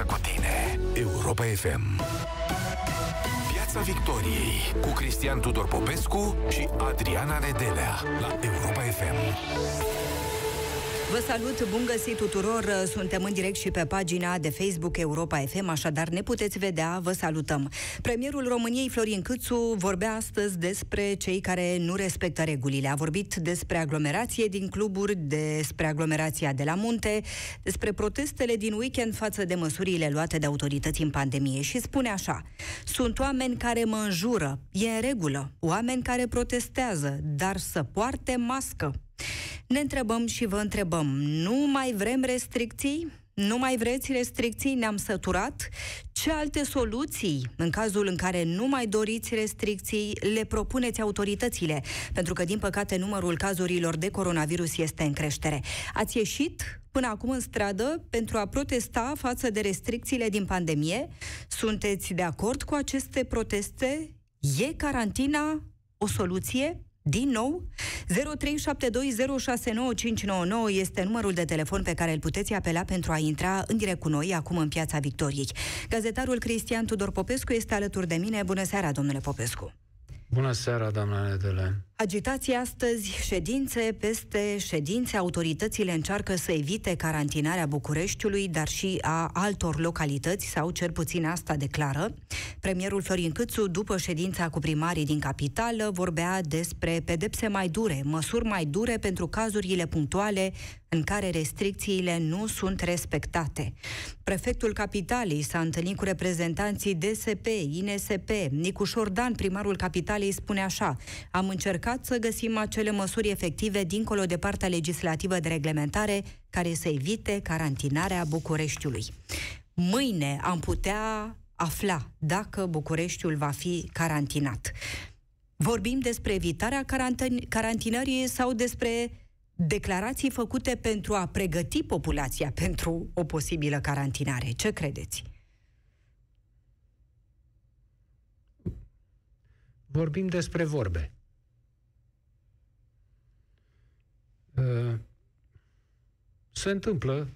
dimineață cu tine. Europa FM. Piața Victoriei cu Cristian Tudor Popescu și Adriana Nedelea la Europa FM. Vă salut, bun găsit tuturor! Suntem în direct și pe pagina de Facebook Europa FM, așadar ne puteți vedea, vă salutăm. Premierul României, Florin Câțu, vorbea astăzi despre cei care nu respectă regulile. A vorbit despre aglomerație din cluburi, despre aglomerația de la munte, despre protestele din weekend față de măsurile luate de autorități în pandemie și spune așa, sunt oameni care mă înjură, e în regulă, oameni care protestează, dar să poarte mască. Ne întrebăm și vă întrebăm, nu mai vrem restricții? Nu mai vreți restricții? Ne-am săturat? Ce alte soluții, în cazul în care nu mai doriți restricții, le propuneți autoritățile? Pentru că, din păcate, numărul cazurilor de coronavirus este în creștere. Ați ieșit până acum în stradă pentru a protesta față de restricțiile din pandemie? Sunteți de acord cu aceste proteste? E carantina o soluție? Din nou, 0372069599 este numărul de telefon pe care îl puteți apela pentru a intra în direct cu noi acum în Piața Victoriei. Gazetarul Cristian Tudor Popescu este alături de mine. Bună seara, domnule Popescu! Bună seara, doamna Nedele! Agitație astăzi, ședințe peste ședințe. Autoritățile încearcă să evite carantinarea Bucureștiului, dar și a altor localități, sau cel puțin asta declară. Premierul Florin Câțu, după ședința cu primarii din capitală, vorbea despre pedepse mai dure, măsuri mai dure pentru cazurile punctuale în care restricțiile nu sunt respectate. Prefectul Capitalei s-a întâlnit cu reprezentanții DSP, INSP. Nicu Șordan, primarul Capitalei, spune așa, am încercat să găsim acele măsuri efective dincolo de partea legislativă de reglementare care să evite carantinarea Bucureștiului. Mâine am putea afla dacă Bucureștiul va fi carantinat. Vorbim despre evitarea carantinării sau despre declarații făcute pentru a pregăti populația pentru o posibilă carantinare. Ce credeți? Vorbim despre vorbe. Uh, se întâmplă,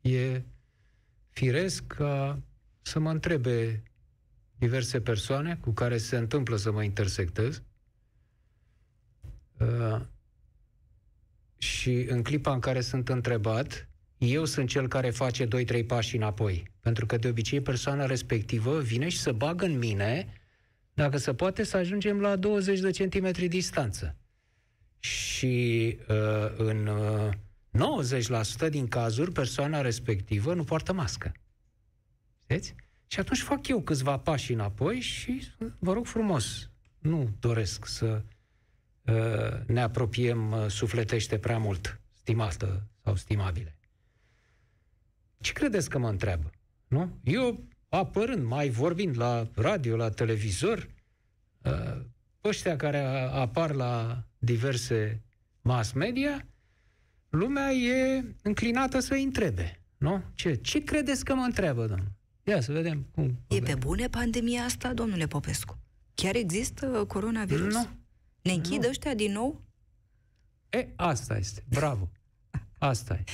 e firesc ca să mă întrebe diverse persoane cu care se întâmplă să mă intersectez uh, și în clipa în care sunt întrebat, eu sunt cel care face 2-3 pași înapoi. Pentru că de obicei persoana respectivă vine și să bagă în mine dacă se poate să ajungem la 20 de centimetri distanță. Și uh, în uh, 90% din cazuri persoana respectivă nu poartă mască. Știți? Și atunci fac eu câțiva pași înapoi și vă rog frumos, nu doresc să uh, ne apropiem uh, sufletește prea mult, stimată sau stimabile. Ce credeți că mă întreabă? Nu? Eu, apărând, mai vorbind la radio, la televizor, uh, ăștia care apar la diverse mass media, lumea e înclinată să-i întrebe. Nu? Ce, ce credeți că mă întreabă, domnule? Ia să vedem cum. E pe bune pandemia asta, domnule Popescu? Chiar există coronavirus? Nu. Ne închid nu. ăștia din nou? E, asta este. Bravo. Asta e.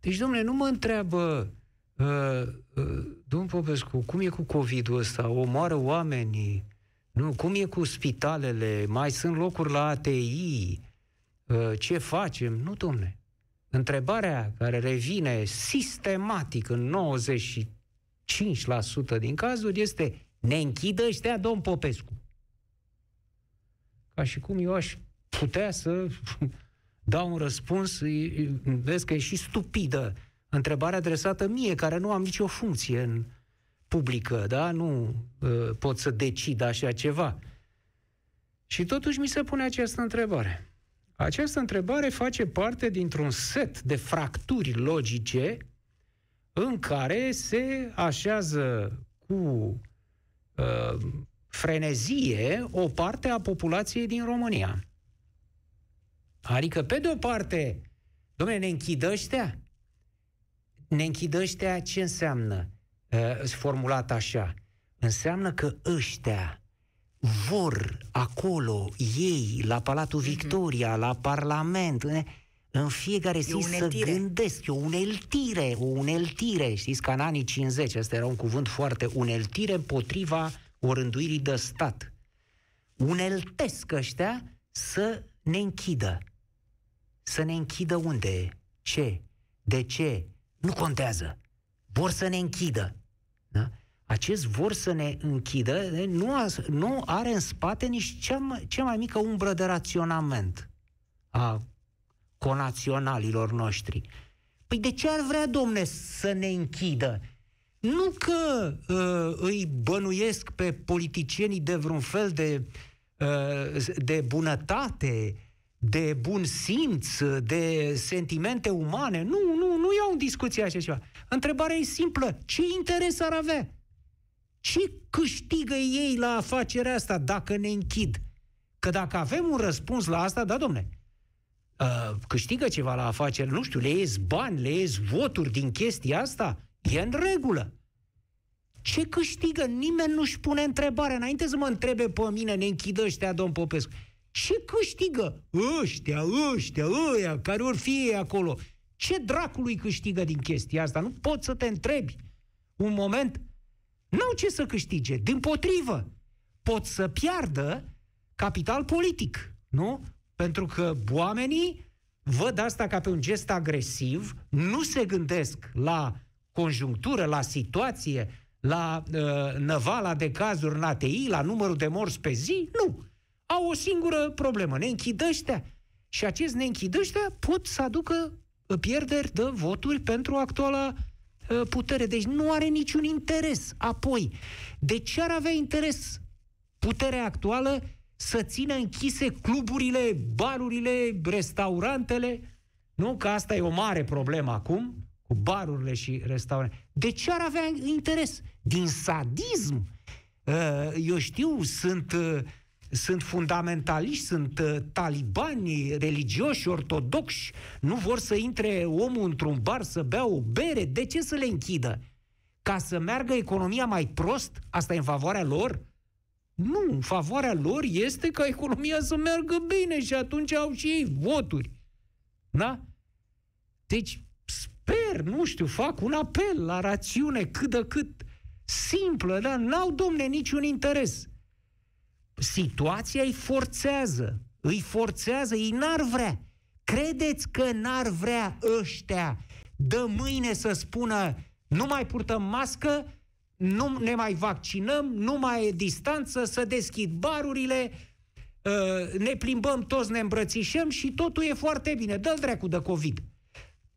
Deci, domnule, nu mă întreabă uh, uh, domnul Popescu, cum e cu COVID-ul ăsta? Omoară oamenii? Nu, cum e cu spitalele? Mai sunt locuri la ATI? Uh, ce facem? Nu, domnule. Întrebarea care revine sistematic în 90 5% din cazuri este ne închidă ăștia, domn Popescu. Ca și cum eu aș putea să dau un răspuns, vezi că e și stupidă întrebarea adresată mie, care nu am nicio funcție în publică, da? Nu uh, pot să decid așa ceva. Și totuși mi se pune această întrebare. Această întrebare face parte dintr-un set de fracturi logice în care se așează cu uh, frenezie o parte a populației din România. Adică, pe de o parte, domnule, ne închidă ăștia? Ne închidă ăștia ce înseamnă? Uh, formulat așa. Înseamnă că ăștia vor acolo, ei, la Palatul mhm. Victoria, la Parlament, în fiecare zi să gândesc, e o uneltire, o uneltire, știți, ca în anii 50, ăsta era un cuvânt foarte uneltire împotriva orânduirii de stat. Uneltesc ăștia să ne închidă. Să ne închidă unde? Ce? De ce? Nu contează. Vor să ne închidă. Da? Acest vor să ne închidă nu, a, nu are în spate nici cea, cea mai mică umbră de raționament a conaționalilor noștri. Păi de ce ar vrea, domne, să ne închidă? Nu că uh, îi bănuiesc pe politicienii de vreun fel de, uh, de bunătate, de bun simț, de sentimente umane. Nu, nu, nu iau în discuție așa ceva. Întrebarea e simplă. Ce interes ar avea? Ce câștigă ei la afacerea asta dacă ne închid? Că dacă avem un răspuns la asta, da, domne, uh, câștigă ceva la afaceri, nu știu, le ies bani, le ies voturi din chestia asta, e în regulă. Ce câștigă? Nimeni nu-și pune întrebarea. Înainte să mă întrebe pe mine, ne închidă ăștia, domn Popescu. Ce câștigă? Ăștia, ăștia, ăia, care ori fi ei acolo. Ce dracului câștigă din chestia asta? Nu poți să te întrebi un moment. N-au ce să câștige. Din potrivă, pot să piardă capital politic, nu? Pentru că oamenii văd asta ca pe un gest agresiv, nu se gândesc la conjunctură, la situație, la uh, năvala de cazuri în ATI, la numărul de morți pe zi, nu. Au o singură problemă, ne închidăștea. Și acest ne închidăștea pot să aducă uh, pierderi de voturi pentru actuala uh, putere. Deci nu are niciun interes. Apoi, de ce ar avea interes puterea actuală să țină închise cluburile, barurile, restaurantele. Nu? Că asta e o mare problemă acum, cu barurile și restaurantele. De ce ar avea interes? Din sadism. Uh, eu știu, sunt, uh, sunt fundamentaliști, sunt uh, talibani religioși, ortodoxi, nu vor să intre omul într-un bar să bea o bere. De ce să le închidă? Ca să meargă economia mai prost? Asta e în favoarea lor? Nu, în favoarea lor este ca economia să meargă bine și atunci au și ei voturi. Da? Deci, sper, nu știu, fac un apel la rațiune cât de cât simplă, dar n-au, domne, niciun interes. Situația îi forțează, îi forțează, ei n-ar vrea. Credeți că n-ar vrea ăștia de mâine să spună nu mai purtăm mască, nu ne mai vaccinăm, nu mai e distanță, să deschid barurile, uh, ne plimbăm toți, ne îmbrățișăm și totul e foarte bine. Dă-l dracu de COVID.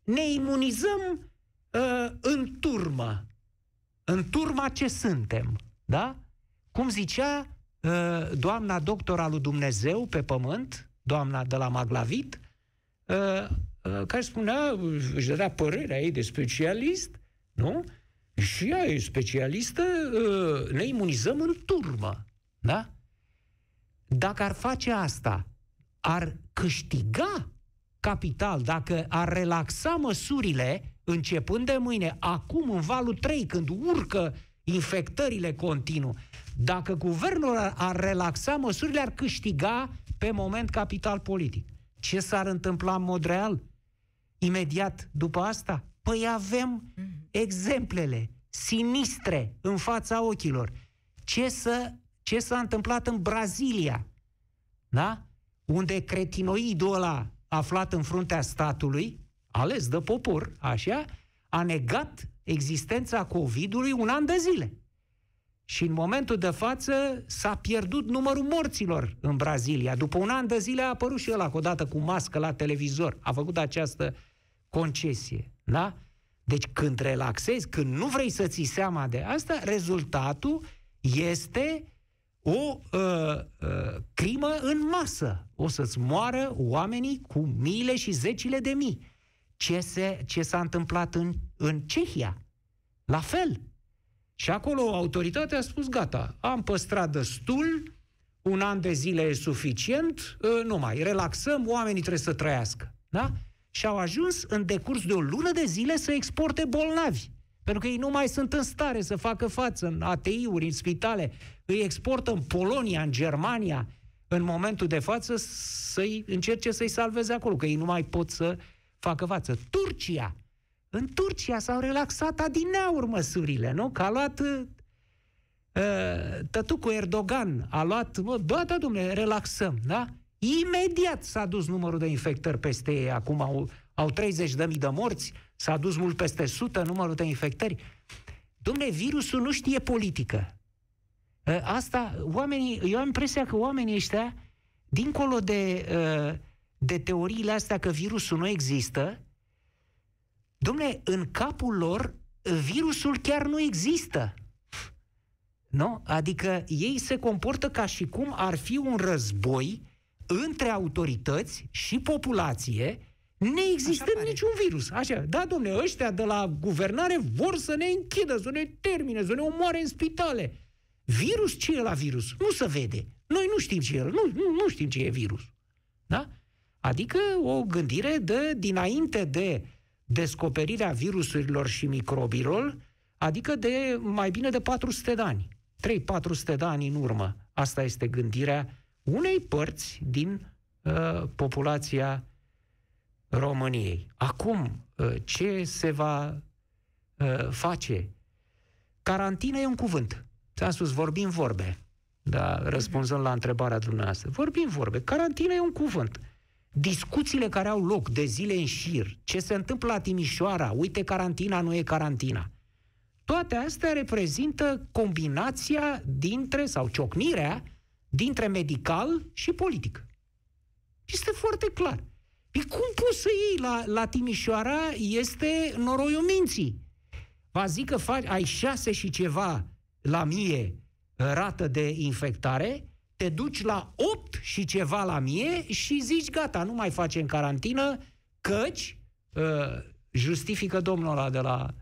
Ne imunizăm uh, în turmă. În turma ce suntem. Da? Cum zicea uh, doamna doctor al lui Dumnezeu pe pământ, doamna de la Maglavit, care spunea, își dădea părerea ei de specialist, nu? și ea e specialistă, ă, ne imunizăm în turmă. Da? Dacă ar face asta, ar câștiga capital, dacă ar relaxa măsurile începând de mâine, acum în valul 3, când urcă infectările continuu, dacă guvernul ar, ar relaxa măsurile, ar câștiga pe moment capital politic. Ce s-ar întâmpla în mod real? Imediat după asta? Păi avem mhm. exemplele sinistre în fața ochilor. Ce, să, ce s-a întâmplat în Brazilia, da? unde cretinoidul ăla aflat în fruntea statului, ales de popor, așa, a negat existența COVID-ului un an de zile. Și în momentul de față s-a pierdut numărul morților în Brazilia. După un an de zile a apărut și ăla odată cu mască la televizor. A făcut această concesie. Da? Deci când relaxezi, când nu vrei să ții seama de asta, rezultatul este o uh, uh, crimă în masă. O să-ți moară oamenii cu miile și zecile de mii. Ce, se, ce s-a întâmplat în, în Cehia? La fel. Și acolo autoritatea a spus, gata, am păstrat destul, un an de zile e suficient, uh, nu mai, relaxăm, oamenii trebuie să trăiască. Da? și au ajuns în decurs de o lună de zile să exporte bolnavi. Pentru că ei nu mai sunt în stare să facă față în ATI-uri, în spitale. Îi exportă în Polonia, în Germania, în momentul de față să-i încerce să-i salveze acolo, că ei nu mai pot să facă față. Turcia. În Turcia s-au relaxat adineauri măsurile, nu? Că a luat uh, tătucul Erdogan, a luat, bă, da, da, domnule, relaxăm, da? Imediat s-a dus numărul de infectări peste ei. Acum au, au 30 de mii de morți, s-a dus mult peste 100 numărul de infectări. Domnule, virusul nu știe politică. Ă, asta, oamenii, eu am impresia că oamenii ăștia, dincolo de, ă, de teoriile astea că virusul nu există, domnule, în capul lor, virusul chiar nu există. Nu? Adică ei se comportă ca și cum ar fi un război între autorități și populație, neexistând niciun virus. Așa, da, domne, ăștia de la guvernare vor să ne închidă, să ne termine, să ne omoare în spitale. Virus? Ce e la virus? Nu se vede. Noi nu știm ce e, nu, nu, nu știm ce e virus. Da? Adică o gândire de dinainte de descoperirea virusurilor și microbilor, adică de mai bine de 400 de ani. 3-400 de ani în urmă. Asta este gândirea unei părți din uh, populația României. Acum, uh, ce se va uh, face? Carantină e un cuvânt. Ți-am spus, vorbim vorbe. Da, răspunzând la întrebarea dumneavoastră. Vorbim vorbe. Carantină e un cuvânt. Discuțiile care au loc de zile în șir, ce se întâmplă la Timișoara, uite, carantina nu e carantina. Toate astea reprezintă combinația dintre, sau ciocnirea, dintre medical și politic. Este foarte clar. Păi cum poți să iei la, la Timișoara este noroiul minții. Va zic că faci, ai șase și ceva la mie rată de infectare, te duci la 8 și ceva la mie și zici gata, nu mai facem carantină, căci uh, justifică domnul ăla de la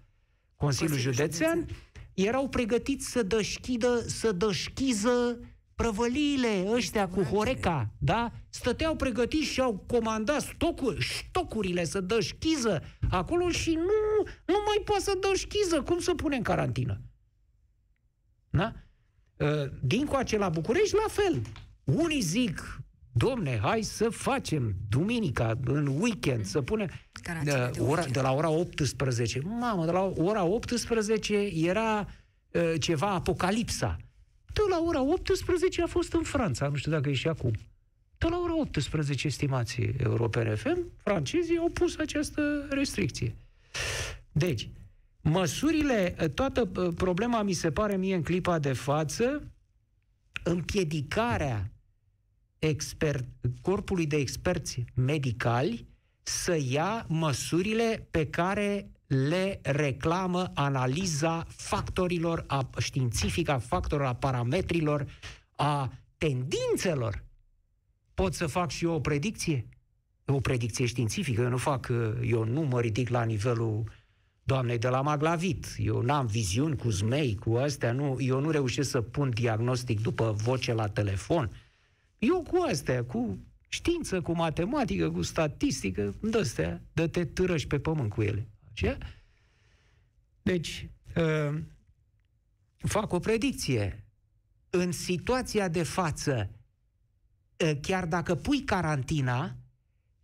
Consiliul, Consiliul Județean, Județean, erau pregătiți să dășchidă, să dășchiză prăvăliile ăștia cu Horeca, da? Stăteau pregătiți și au comandat stocuri, stocurile să dășchiză acolo și nu, nu mai poate să dășchiză. Cum să pune în carantină? Da? Ă, din coace la București, la fel. Unii zic, domne, hai să facem duminica, în weekend, să punem... De, ora, de la ora 18. Mamă, de la ora 18 era uh, ceva apocalipsa. De la ora 18 a fost în Franța, nu știu dacă e și acum. De la ora 18, estimații europene FM, francezii au pus această restricție. Deci, măsurile, toată problema mi se pare mie în clipa de față, împiedicarea expert, corpului de experți medicali să ia măsurile pe care le reclamă analiza factorilor a, științifică, a factorilor, a parametrilor, a tendințelor. Pot să fac și eu o predicție? O predicție științifică. Eu nu fac, eu nu mă ridic la nivelul doamnei de la Maglavit. Eu n-am viziuni cu zmei, cu astea, nu, eu nu reușesc să pun diagnostic după voce la telefon. Eu cu astea, cu știință, cu matematică, cu statistică, de-astea, dă-te târăși pe pământ cu ele. Ce? Deci, uh, fac o predicție. În situația de față, uh, chiar dacă pui carantina,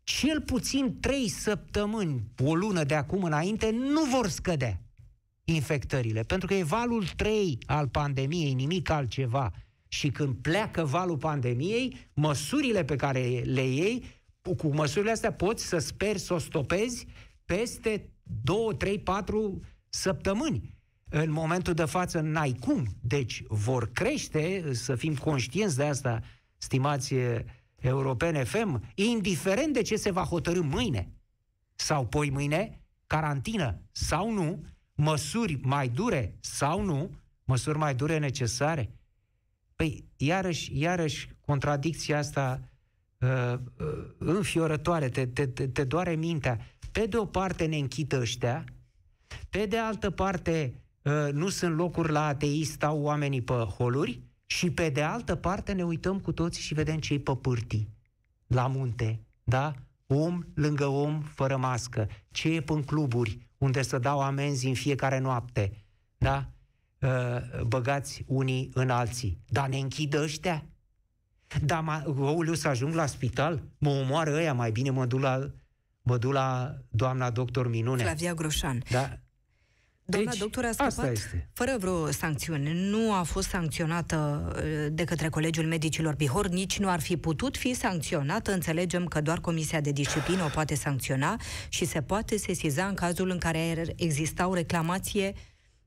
cel puțin trei săptămâni, o lună de acum înainte, nu vor scădea infectările, pentru că e valul 3 al pandemiei, nimic altceva. Și când pleacă valul pandemiei, măsurile pe care le iei, cu măsurile astea poți să speri să o stopezi peste 2, 3, 4 săptămâni. În momentul de față n-ai cum. Deci vor crește, să fim conștienți de asta, stimați europene FM, indiferent de ce se va hotărâ mâine sau poi mâine, carantină sau nu, măsuri mai dure sau nu, măsuri mai dure necesare. Păi, iarăși, iarăși, contradicția asta uh, uh, înfiorătoare, te, te, te, te doare mintea. Pe de o parte ne închid ăștia, pe de altă parte uh, nu sunt locuri la atei, stau oamenii pe holuri, și pe de altă parte ne uităm cu toții și vedem cei pe pârtii, la munte, da? Om lângă om, fără mască. Ce e în cluburi, unde să dau amenzi în fiecare noapte, da? Uh, băgați unii în alții. Dar ne închid ăștia? Dar mă, să ajung la spital, mă omoară ăia, mai bine mă duc la, mă duc la doamna doctor Minune. Flavia Groșan. Da, Doamna deci, doctor a scăpat este. fără vreo sancțiune. Nu a fost sancționată uh, de către Colegiul Medicilor Bihor, nici nu ar fi putut fi sancționată. Înțelegem că doar Comisia de Disciplină o poate sancționa și se poate sesiza în cazul în care exista o reclamație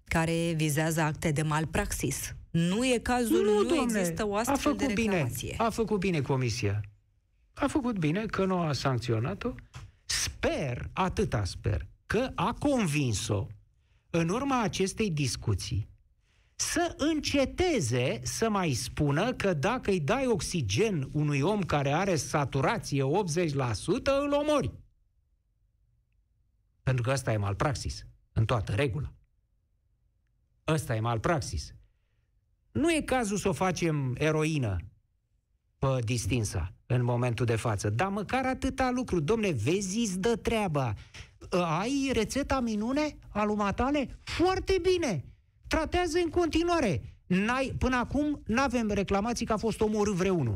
care vizează acte de malpraxis. Nu e cazul, nu, nu doamne, există o astfel a făcut de reclamație. Bine, a făcut bine Comisia. A făcut bine că nu a sancționat-o. Sper, atâta sper, că a convins-o în urma acestei discuții, să înceteze să mai spună că dacă îi dai oxigen unui om care are saturație 80%, îl omori. Pentru că ăsta e malpraxis, în toată regula. Ăsta e malpraxis. Nu e cazul să o facem eroină pe distinsa în momentul de față, dar măcar atâta lucru. Domne, vezi, îți dă treaba. Ă, ai rețeta minune a lui Matale? Foarte bine! Tratează în continuare. N-ai, până acum n-avem reclamații că a fost omorât vreunul.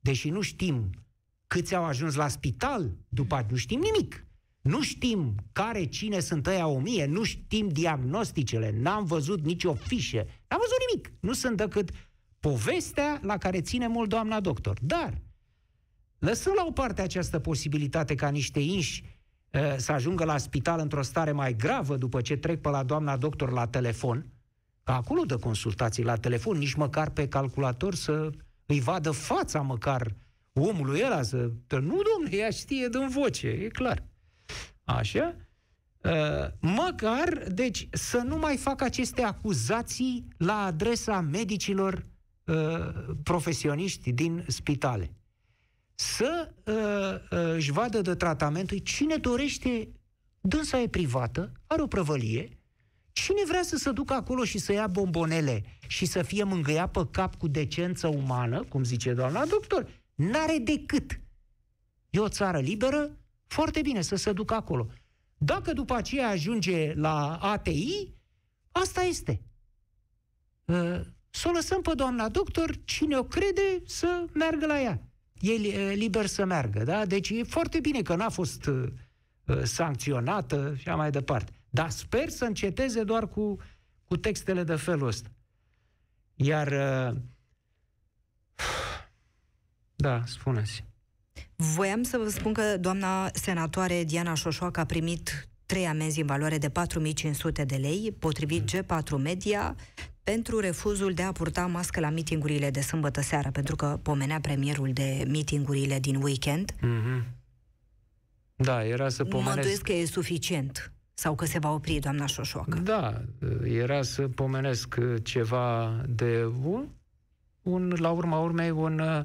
Deși nu știm câți au ajuns la spital, după nu știm nimic. Nu știm care, cine sunt ăia o mie, nu știm diagnosticele, n-am văzut nicio fișă, n-am văzut nimic. Nu sunt decât povestea la care ține mult doamna doctor. Dar, lăsând la o parte această posibilitate ca niște inși să ajungă la spital într-o stare mai gravă după ce trec pe la doamna doctor la telefon, că acolo dă consultații la telefon, nici măcar pe calculator să îi vadă fața măcar omului ăla, să... Nu, domnule, ea știe din voce, e clar. Așa? Măcar, deci, să nu mai fac aceste acuzații la adresa medicilor profesioniști din spitale să uh, uh, își vadă de tratamentul cine dorește, dânsa e privată, are o prăvălie, cine vrea să se ducă acolo și să ia bombonele și să fie mângâiat pe cap cu decență umană, cum zice doamna doctor, n-are decât. E o țară liberă, foarte bine să se ducă acolo. Dacă după aceea ajunge la ATI, asta este. Uh, să o lăsăm pe doamna doctor, cine o crede, să meargă la ea e liber să meargă. Da? Deci e foarte bine că n-a fost uh, sancționată și mai departe. Dar sper să înceteze doar cu, cu textele de felul ăsta. Iar... Uh, da, spuneți. Voiam să vă spun că doamna senatoare Diana Șoșoacă a primit trei amenzi în valoare de 4500 de lei, potrivit mm. G4 Media, pentru refuzul de a purta mască la mitingurile de sâmbătă seara, pentru că pomenea premierul de mitingurile din weekend. Mm-hmm. Da, era să pomenesc... Mă că e suficient sau că se va opri doamna Șoșoacă. Da, era să pomenesc ceva de un, un la urma urmei, un,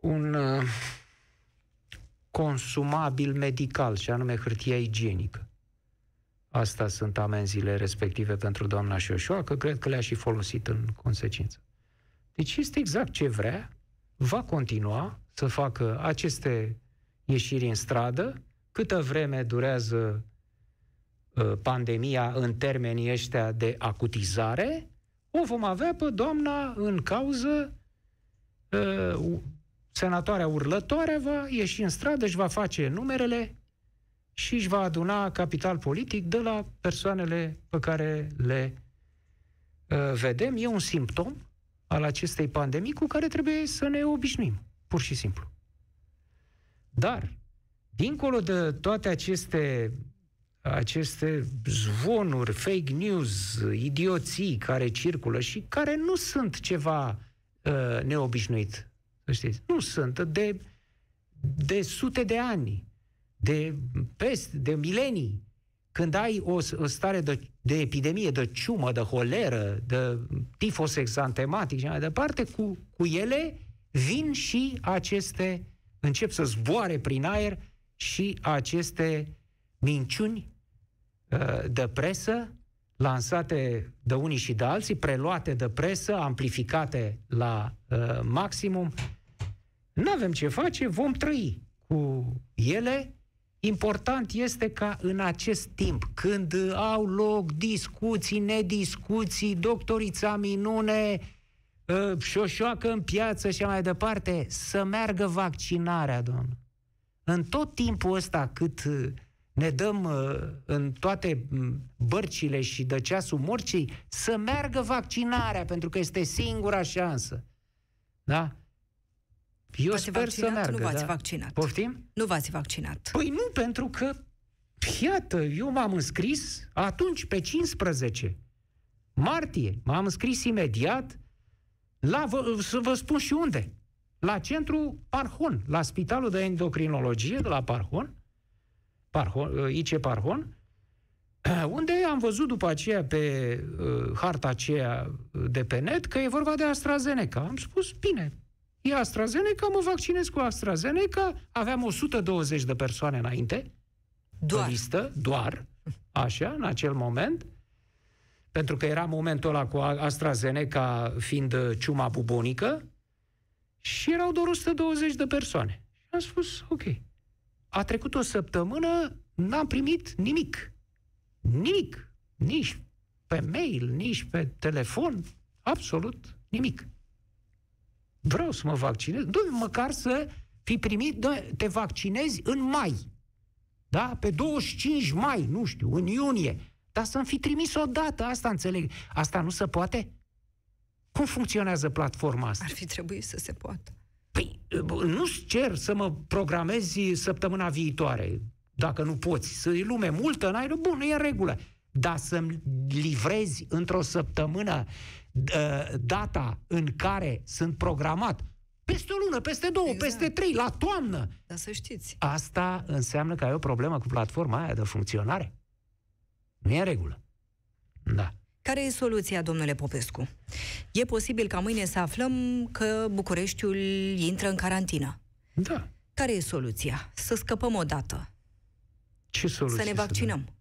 un consumabil medical, și anume hârtia igienică. Asta sunt amenziile respective pentru doamna Șoșoacă, cred că le-a și folosit în consecință. Deci este exact ce vrea, va continua să facă aceste ieșiri în stradă, câtă vreme durează uh, pandemia în termenii ăștia de acutizare, o vom avea pe doamna în cauză uh, senatoarea urlătoare va ieși în stradă, și va face numerele și își va aduna capital politic de la persoanele pe care le uh, vedem. E un simptom al acestei pandemii cu care trebuie să ne obișnuim, pur și simplu. Dar, dincolo de toate aceste aceste zvonuri, fake news, idioții care circulă și care nu sunt ceva uh, neobișnuit, să știți. Nu sunt de, de sute de ani de peste, de milenii, când ai o, o stare de, de epidemie, de ciumă, de holeră, de tifos exantematic și mai departe, cu, cu ele vin și aceste, încep să zboare prin aer și aceste minciuni uh, de presă lansate de unii și de alții, preluate de presă, amplificate la uh, maximum. Nu avem ce face, vom trăi cu ele Important este ca în acest timp, când au loc discuții, nediscuții, doctorița minune uh, șoșoacă în piață și mai departe, să meargă vaccinarea, domnule. În tot timpul ăsta cât uh, ne dăm uh, în toate mm, bărcile și de ceasul morcii, să meargă vaccinarea, pentru că este singura șansă. Da? Eu v-ați sper vaccinat? să meargă. Nu v-ați da? vaccinat. Poftim? Nu v-ați vaccinat. Păi nu, pentru că, iată, eu m-am înscris atunci, pe 15 martie. M-am înscris imediat la, vă, să vă spun și unde. La centru Parhon, la Spitalul de Endocrinologie de la Parhon, Parhon IC Parhon, unde am văzut după aceea pe uh, harta aceea de pe net că e vorba de AstraZeneca. Am spus, bine, e AstraZeneca, mă vaccinez cu AstraZeneca, aveam 120 de persoane înainte, Doar. pe listă, doar, așa, în acel moment, pentru că era momentul ăla cu AstraZeneca fiind uh, ciuma bubonică și erau doar 120 de persoane. Și am spus, ok. A trecut o săptămână, n-am primit nimic. Nimic. Nici pe mail, nici pe telefon, absolut nimic. Vreau să mă vaccinez. Du măcar să fi primit, dă, te vaccinezi în mai. Da? Pe 25 mai, nu știu, în iunie. Dar să-mi fi trimis o dată, asta înțeleg. Asta nu se poate? Cum funcționează platforma asta? Ar fi trebuit să se poată. Păi, nu-ți cer să mă programezi săptămâna viitoare, dacă nu poți. Să i lume multă, n-ai, bun, e în regulă. Dar să-mi livrezi într-o săptămână uh, data în care sunt programat, peste o lună, peste două, exact. peste trei, la toamnă. Dar să știți. Asta înseamnă că ai o problemă cu platforma aia de funcționare. Nu e în regulă. Da. Care e soluția, domnule Popescu? E posibil ca mâine să aflăm că Bucureștiul intră în carantină. Da. Care e soluția? Să scăpăm o dată. Ce soluție Să ne vaccinăm. Să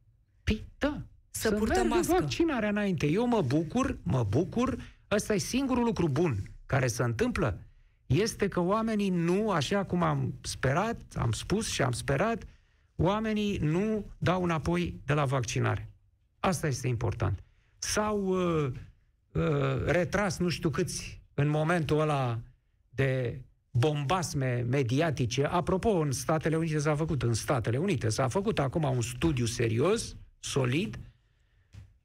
păi, da. Să, să purtăm meargă mască. vaccinarea înainte. Eu mă bucur, mă bucur. Ăsta e singurul lucru bun care se întâmplă. Este că oamenii nu, așa cum am sperat, am spus și am sperat, oamenii nu dau înapoi de la vaccinare. Asta este important. S-au uh, uh, retras nu știu câți în momentul ăla de bombasme mediatice. Apropo, în Statele Unite s-a făcut, în Statele Unite s-a făcut acum un studiu serios, solid.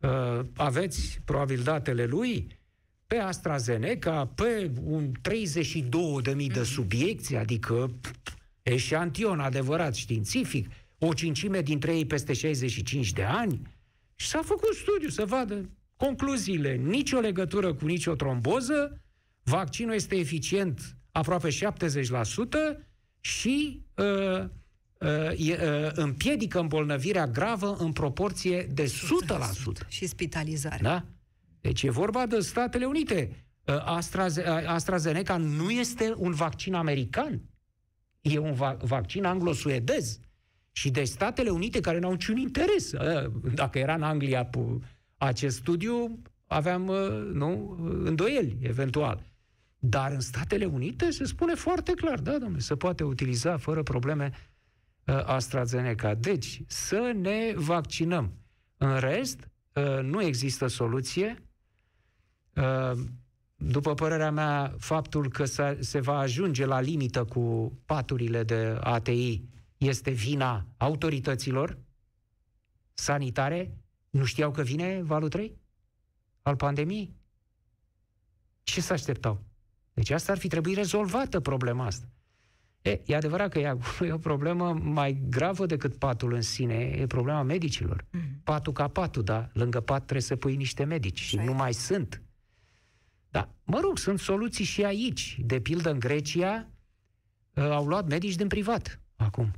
Uh, aveți probabil datele lui? Pe AstraZeneca, pe un 32.000 de subiecții, adică eșantion adevărat științific, o cincime dintre ei peste 65 de ani, și s-a făcut studiu să vadă concluziile. Nicio legătură cu nicio tromboză, vaccinul este eficient aproape 70% și uh, uh, uh, împiedică îmbolnăvirea gravă în proporție de 100%. 100%. Și spitalizare. Da? Deci e vorba de Statele Unite. Uh, AstraZe- uh, AstraZeneca nu este un vaccin american. E un va- vaccin anglo-suedez. Și de Statele Unite, care n-au niciun interes. Uh, Dacă era în Anglia acest studiu, aveam, nu, îndoieli, eventual. Dar în Statele Unite se spune foarte clar, da, domnule, se poate utiliza fără probleme AstraZeneca. Deci, să ne vaccinăm. În rest, nu există soluție. După părerea mea, faptul că se va ajunge la limită cu paturile de ATI este vina autorităților sanitare. Nu știau că vine valul 3 al pandemiei? Ce să așteptau? Deci asta ar fi trebuit rezolvată problema asta. E, e adevărat că e, e o problemă mai gravă decât patul în sine, e problema medicilor. Mm. Patul ca patul, dar lângă pat trebuie să pui niște medici și nu mai sunt. Da, mă rog, sunt soluții și aici. De pildă în Grecia au luat medici din privat acum.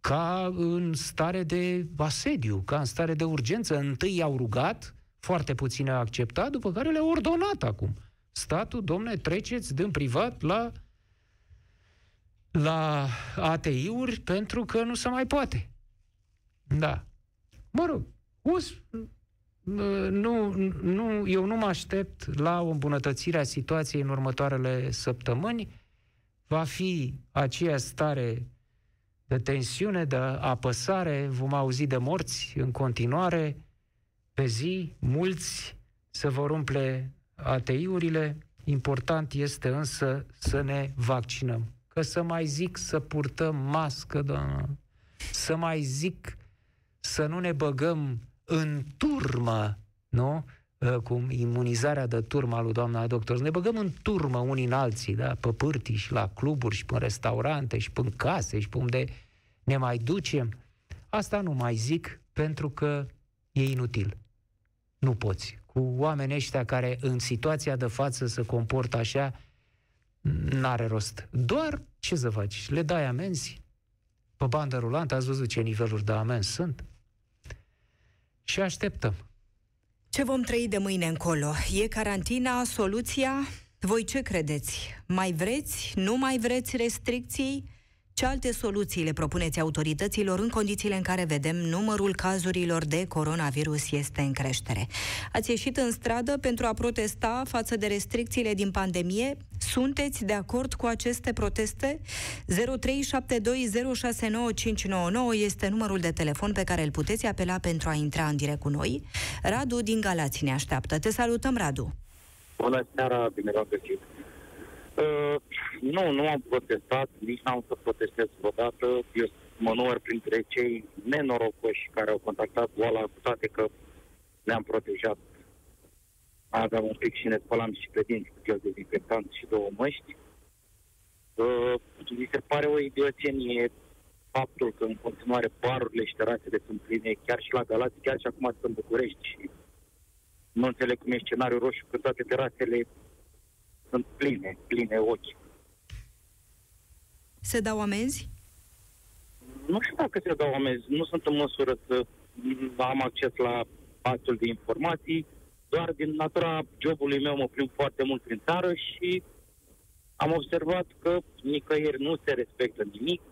Ca în stare de asediu, ca în stare de urgență. Întâi i-au rugat, foarte puțin au acceptat, după care le-au ordonat acum. Statul, domne, treceți din privat la la ATI-uri pentru că nu se mai poate. Da. Mă rog, us, nu, nu, eu nu mă aștept la o îmbunătățire a situației în următoarele săptămâni. Va fi aceea stare de tensiune, de apăsare, vom auzi de morți în continuare, pe zi, mulți se vor umple ATI-urile, Important este însă să ne vaccinăm. Că să mai zic să purtăm mască, doamnă, să mai zic să nu ne băgăm în turmă, nu? Ă, cum imunizarea de turma lui doamna doctor, să ne băgăm în turmă unii în alții, da? pe pârtii și la cluburi și pe restaurante și pe case și pe unde ne mai ducem. Asta nu mai zic pentru că e inutil. Nu poți. Cu oamenii ăștia care în situația de față se comportă așa, n-are rost. Doar ce să faci? Le dai amenzi? Pe bandă rulantă ați văzut ce niveluri de amenzi sunt? Și așteptăm. Ce vom trăi de mâine încolo? E carantina soluția? Voi ce credeți? Mai vreți? Nu mai vreți restricții? Ce alte soluții le propuneți autorităților în condițiile în care vedem numărul cazurilor de coronavirus este în creștere? Ați ieșit în stradă pentru a protesta față de restricțiile din pandemie? Sunteți de acord cu aceste proteste? 0372069599 este numărul de telefon pe care îl puteți apela pentru a intra în direct cu noi. Radu din Galați ne așteaptă. Te salutăm, Radu! Bună seara, bine v-am găsit! Uh, nu, nu am protestat, nici n-am să protestez vreodată. Eu mă număr printre cei nenorocoși care au contactat boala, cu toate că ne-am protejat. Aveam un pic și ne spălam și pe dinți cu gel dezinfectant și două măști. Uh, mi se pare o idioțenie faptul că în continuare barurile și terasele sunt pline, chiar și la Galați, chiar și acum sunt în București și nu înțeleg cum e scenariul roșu, că toate terasele sunt pline, pline ochi. Se dau amenzi? Nu știu dacă se dau amenzi. Nu sunt în măsură să am acces la astfel de informații. Doar din natura jobului meu mă plimb foarte mult prin țară și am observat că nicăieri nu se respectă nimic,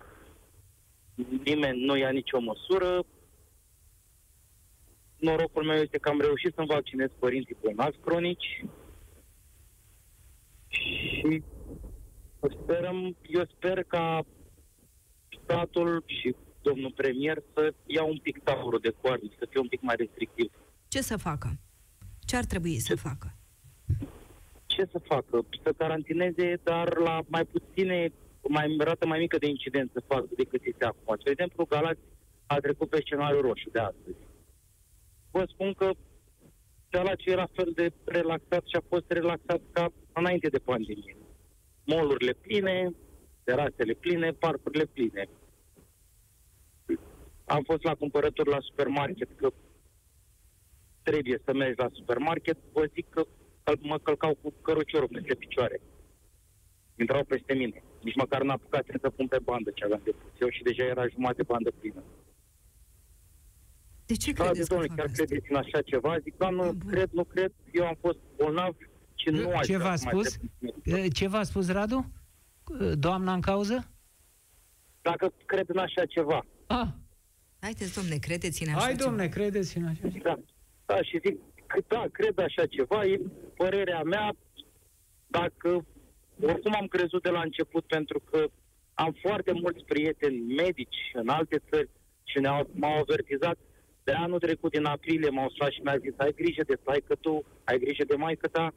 nimeni nu ia nicio măsură. Norocul meu este că am reușit să-mi vaccinez părinții bolnavi cronici, și sperăm, eu sper ca statul și domnul premier să ia un pic taurul de coarne, să fie un pic mai restrictiv. Ce să facă? Ce ar trebui să facă? Ce să facă? Să carantineze, dar la mai puține, mai rată mai mică de incidență față decât este acum. De exemplu, Galați a trecut pe scenariul roșu de astăzi. Vă spun că ce era fel de relaxat și a fost relaxat ca înainte de pandemie. Molurile pline, terasele pline, parcurile pline. Am fost la cumpărături la supermarket, că trebuie să mergi la supermarket, vă zic că mă călcau cu căruciorul peste picioare. Intrau peste mine. Nici măcar n-a apucat să pun pe bandă ce aveam de pus eu și deja era jumătate de bandă plină. De ce credeți da, că chiar credeți în așa ceva? Zic, da, nu cred, nu cred. Eu am fost bolnav și nu Ce v-a spus? Ce v-a spus, Radu? Doamna în cauză? Dacă cred în așa ceva. Ah. Haideți, domne, credeți în așa Hai, ceva. domne, credeți în așa ceva. Da, da, și zic, da, cred așa ceva, e părerea mea, dacă, oricum am crezut de la început, pentru că am foarte mulți prieteni medici în alte țări și ne-au, m-au avertizat de anul trecut, din aprilie, m-au sunat și mi-a zis, ai grijă de că tu, ai grijă de maică ta.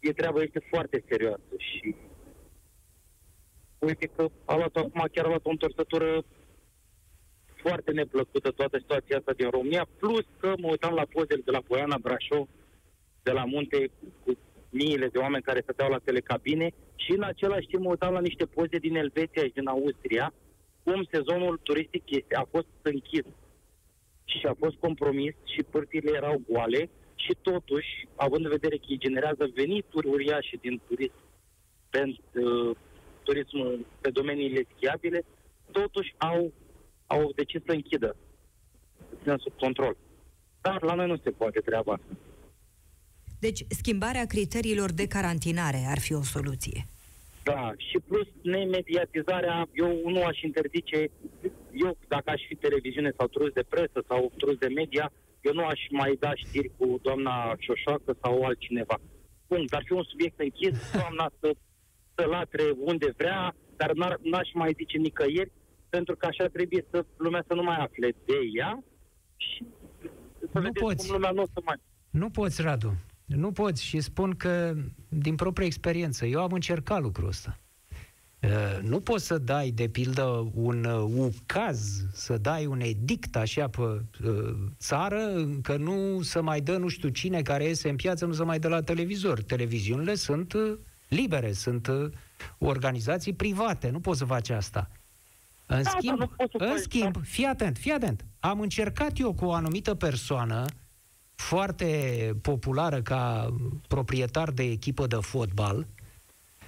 E treaba este foarte serioasă și uite că a luat acum chiar a luat o întorsătură foarte neplăcută toată situația asta din România, plus că mă uitam la pozele de la Poiana Brașov, de la munte, cu miile de oameni care stăteau la telecabine și în același timp mă uitam la niște poze din Elveția și din Austria, cum sezonul turistic este, a fost închis și a fost compromis și părțile erau goale și totuși, având în vedere că ei generează venituri uriașe din turism pentru uh, turismul pe domeniile schiabile, totuși au, au decis să închidă, să sub control. Dar la noi nu se poate treaba asta. Deci, schimbarea criteriilor de carantinare ar fi o soluție. Da, și plus nemediatizarea, eu nu aș interzice, eu dacă aș fi televiziune sau trus de presă sau trus de media, eu nu aș mai da știri cu doamna Șoșoacă sau altcineva. Punct. Ar fi un subiect închis, doamna să, să latre unde vrea, dar n-aș mai zice nicăieri, pentru că așa trebuie să lumea să nu mai afle de ea și să nu poți. cum lumea nu o să mai... Nu poți, Radu. Nu poți și spun că, din proprie experiență, eu am încercat lucrul ăsta. Uh, nu poți să dai, de pildă, un uh, ucaz, să dai un edict așa pe uh, țară, că nu să mai dă nu știu cine care iese în piață, nu să mai dă la televizor. Televiziunile sunt libere, sunt organizații private, nu poți să faci asta. În da, schimb, da, în schimb, fii atent, fii atent. Am încercat eu cu o anumită persoană foarte populară ca proprietar de echipă de fotbal,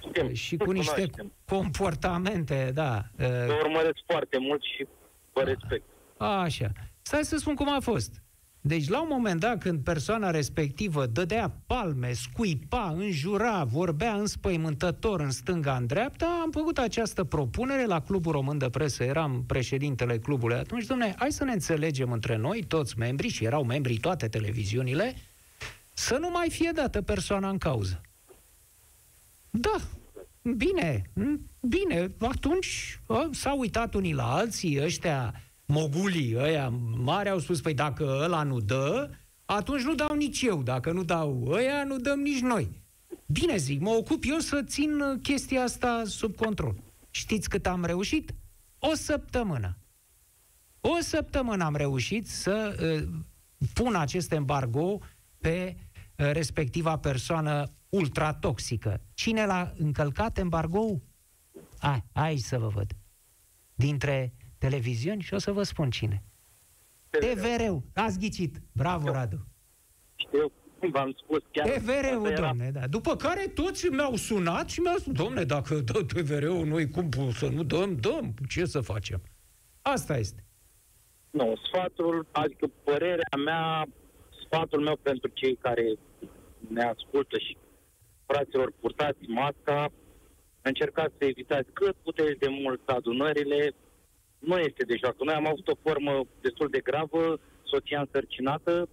știm, și cu niște comportamente, da. Vă urmăresc foarte mult și vă respect. Așa. Stai să spun cum a fost. Deci, la un moment dat, când persoana respectivă dădea palme, scuipa, înjura, vorbea înspăimântător în stânga, în dreapta, am făcut această propunere la Clubul Român de Presă, eram președintele clubului atunci, domne, hai să ne înțelegem între noi, toți membrii, și erau membrii toate televiziunile, să nu mai fie dată persoana în cauză. Da, bine, bine, atunci s-au uitat unii la alții, ăștia mogulii, ăia mari au spus, păi dacă ăla nu dă, atunci nu dau nici eu, dacă nu dau ăia, nu dăm nici noi. Bine zic, mă ocup eu să țin chestia asta sub control. Știți cât am reușit? O săptămână. O săptămână am reușit să uh, pun acest embargo pe uh, respectiva persoană ultratoxică. Cine l-a încălcat embargo Hai, hai să vă văd. Dintre televiziuni și o să vă spun cine. TVR-ul. Ați ghicit. Bravo, Radu. Știu, v-am spus chiar. TVR-ul, era... domne, da. După care toți mi-au sunat și mi-au spus, domne, dacă dă TVR-ul, noi cum să nu dăm, dăm. Ce să facem? Asta este. Nu, sfatul, adică părerea mea, sfatul meu pentru cei care ne ascultă și fraților, purtați masca, încercați să evitați cât puteți de mult adunările, nu este de joacă. Noi am avut o formă destul de gravă, soția însărcinată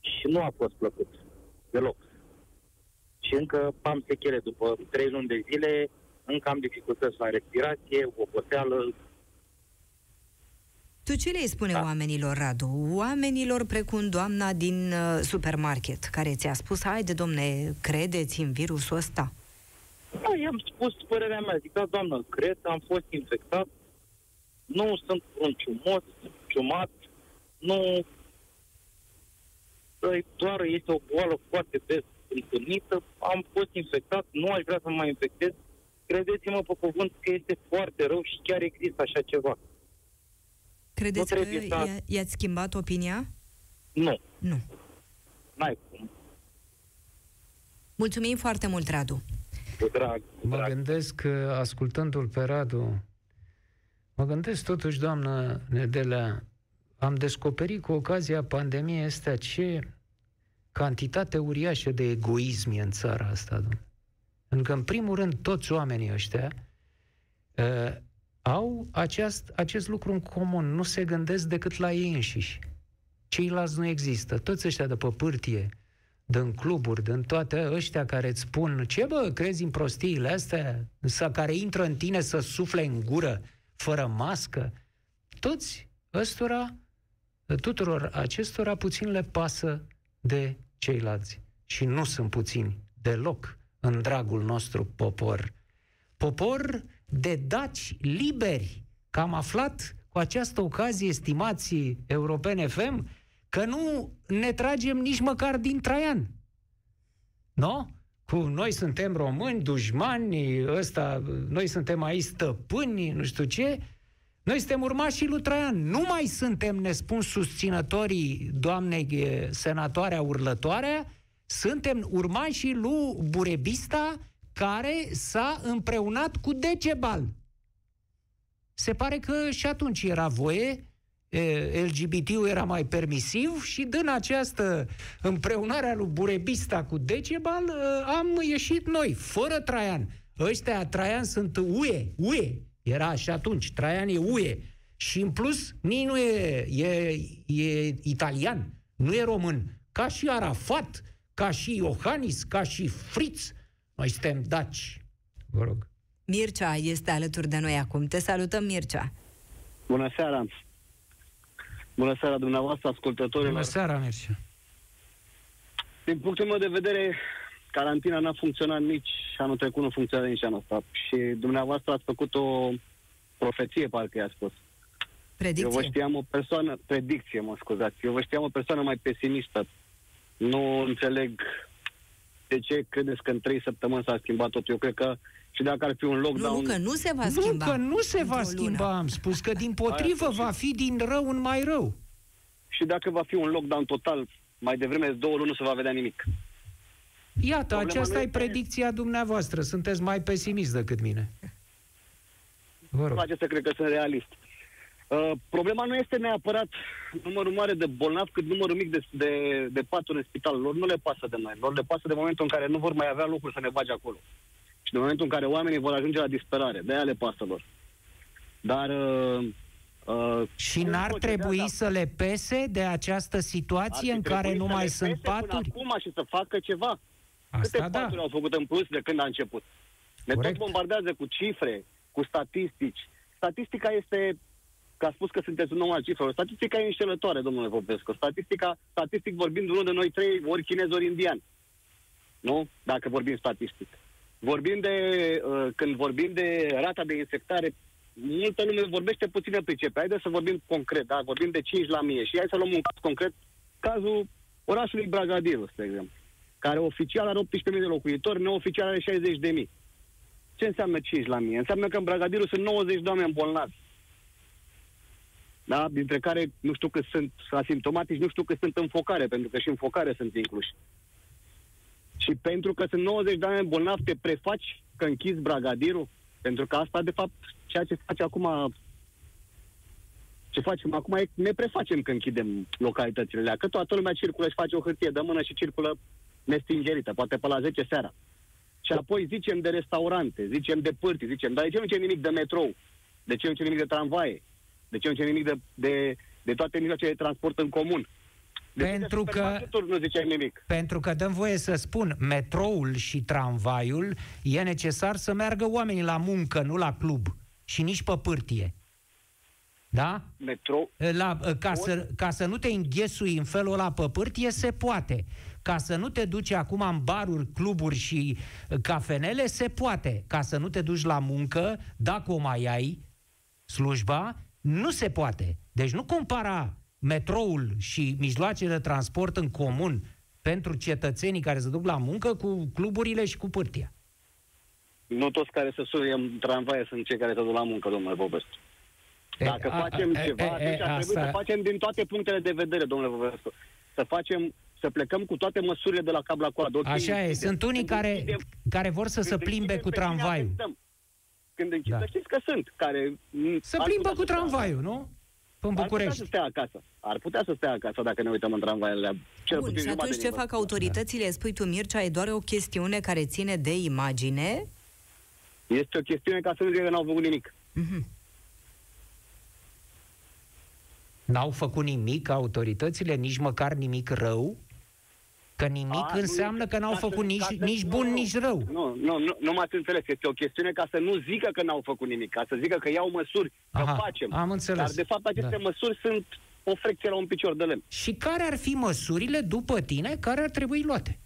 și nu a fost plăcut deloc. Și încă am sechele după trei luni de zile, încă am dificultăți la respirație, oboseală, tu ce le spune da. oamenilor, Radu? Oamenilor precum doamna din uh, supermarket, care ți-a spus, haide, domne, credeți în virusul ăsta? Da, i-am spus părerea mea. Zic, da, doamnă, cred, am fost infectat, nu sunt un ciumos, ciumat, nu... Doar este o boală foarte des întâlnită, am fost infectat, nu aș vrea să mă mai infectez. Credeți-mă pe cuvânt că este foarte rău și chiar există așa ceva. Credeți că să... i-ați schimbat opinia? Nu. Nu. N-ai cum. Mulțumim foarte mult, Radu. Cu drag, cu mă gândesc că, ascultându-l pe Radu, mă gândesc totuși, doamnă Nedelea, am descoperit cu ocazia pandemiei astea ce cantitate uriașă de egoism e în țara asta, domnule. Pentru că, în primul rând, toți oamenii ăștia uh, au aceast, acest lucru în comun, nu se gândesc decât la ei înșiși. Ceilalți nu există. Toți ăștia de pe pârtie, din cluburi, din toate ăștia care îți spun ce bă, crezi în prostiile astea? Sau care intră în tine să sufle în gură fără mască? Toți ăstora, tuturor acestora puțin le pasă de ceilalți. Și nu sunt puțini deloc în dragul nostru popor. Popor de daci liberi, că am aflat cu această ocazie, estimații europene FM, că nu ne tragem nici măcar din Traian. Nu? Cu noi suntem români, dușmani, ăsta, noi suntem aici stăpâni, nu știu ce. Noi suntem urmașii lui Traian. Nu mai suntem, ne spun susținătorii doamnei senatoarea urlătoarea, suntem urmașii lui Burebista, care s-a împreunat cu Decebal. Se pare că și atunci era voie, LGBT-ul era mai permisiv și din această împreunare a lui Burebista cu Decebal am ieșit noi, fără Traian. Ăștia Traian sunt UE, UE. Era și atunci, Traian e UE. Și în plus, nici nu e, e, e italian, nu e român. Ca și Arafat, ca și Iohannis, ca și Fritz, noi suntem daci. Vă rog. Mircea este alături de noi acum. Te salutăm, Mircea. Bună seara! Bună seara dumneavoastră, ascultătorilor! Bună seara, Mircea! Din punctul meu de vedere, carantina n-a funcționat nici anul trecut, nu funcționează nici anul ăsta. Și dumneavoastră ați făcut o profeție, parcă i-a spus. Predicție. Eu vă știam o persoană, predicție, mă scuzați, eu vă știam o persoană mai pesimistă. Nu înțeleg de ce credeți că în trei săptămâni s-a schimbat tot. Eu cred că și dacă ar fi un Nu, lockdown... nu, că nu se va Nu, schimba. că nu se va într-o schimba, lună. am spus că din potrivă Aia, va fi din rău în mai rău. Și dacă va fi un lockdown total, mai devreme de două luni nu se va vedea nimic. Iată, Problema aceasta nu e este- predicția dumneavoastră. Sunteți mai pesimist decât mine. Vă Îmi rog. place să cred că sunt realist. Uh, problema nu este neapărat numărul mare de bolnavi, cât numărul mic de, de, de paturi în spital. Lor nu le pasă de noi. Lor le pasă de momentul în care nu vor mai avea locuri să ne bage acolo. Și de momentul în care oamenii vor ajunge la disperare. De aia le pasă lor. Dar... Uh, uh, Și cum n-ar procedează? trebui să le pese de această Ar situație fi în care trebuit nu să mai le sunt pese până paturi? acum și să facă ceva. Asta Câte da. paturi au făcut în plus de când a început? Ne Corect. tot bombardează cu cifre, cu statistici. Statistica este, că a spus că sunteți un om al cifrelor, statistica e înșelătoare, domnule Popescu. Statistica, statistic vorbind, unul de noi trei, ori chinez, ori indian. Nu? Dacă vorbim statistic. Vorbim de, uh, când vorbim de rata de infectare, multă lume vorbește puțin de pricepe. Haideți să vorbim concret, da? Vorbim de 5 la mie. Și hai să luăm un caz concret, cazul orașului Bragadiru, spre exemplu care oficial are 18.000 de locuitori, neoficial are 60.000. Ce înseamnă 5 la mie? Înseamnă că în Bragadiru sunt 90 de oameni bolnavi. Da? Dintre care nu știu cât sunt asimptomatici, nu știu cât sunt în focare, pentru că și în focare sunt incluși. Și pentru că sunt 90 de oameni bolnavi, te prefaci că închizi Bragadiru? Pentru că asta, de fapt, ceea ce face acum ce facem acum e ne prefacem că închidem localitățile alea, că toată lumea circulă și face o hârtie de mână și circulă nestingerită, poate pe la 10 seara. Și apoi zicem de restaurante, zicem de pârti, zicem, dar de ce nu zicem nimic de metrou? De ce nu zicem nimic de tramvaie? De ce nu zicem nimic de, de, de toate mijloacele de transport în comun? De ce de Pentru că- supermarketuri nu zicem nimic. Pentru că dăm voie să spun, metroul și tramvaiul e necesar să meargă oamenii la muncă, nu la club și nici pe pârtie. Da? Metrou, La, ca, să, ca să nu te înghesui în felul ăla pe pârtie, se poate. Ca să nu te duci acum în baruri, cluburi și uh, cafenele, se poate. Ca să nu te duci la muncă, dacă o mai ai, slujba, nu se poate. Deci nu compara metroul și mijloacele de transport în comun pentru cetățenii care se duc la muncă cu cluburile și cu pârtia. nu toți care se suie în tramvaie sunt cei care se duc la muncă, domnule Popescu. Dacă E, a- facem a- ceva, e, atunci e, ar trebui asta- să facem din toate punctele de vedere, domnule Popescu. Să facem, să plecăm cu toate măsurile de la cap la coadă. Ok, Așa e, închidem. sunt unii Când care, închidem- care vor să se când plimbe închidem, cu pe cine tramvaiul. Afectăm? Când închidem, Da. da. știți că sunt, care... m, Să ar plimbă putea cu să stea tramvaiul, nu? În acasă. Ar putea București. să stea acasă. Ar putea să stea acasă dacă ne uităm în tramvaiele alea. Cel Bun, puțin și jumătate atunci ce din fac autoritățile? Spui tu, Mircea, e doar o chestiune care ține de imagine? Este o chestiune ca să nu zică că n-au făcut nimic. Mhm. N-au făcut nimic autoritățile, nici măcar nimic rău? Că nimic A, nu înseamnă este că n-au ca să- făcut nici, ca să- nici nu, bun, nu. nici rău. Nu, nu, nu, nu m-ați înțeles. Este o chestiune ca să nu zică că n-au făcut nimic, ca să zică că iau măsuri, că Aha, facem. am înțeles. Dar, de fapt, aceste Da. măsuri sunt o frecție la un picior de lemn. Și care ar fi măsurile, după tine, care ar trebui luate?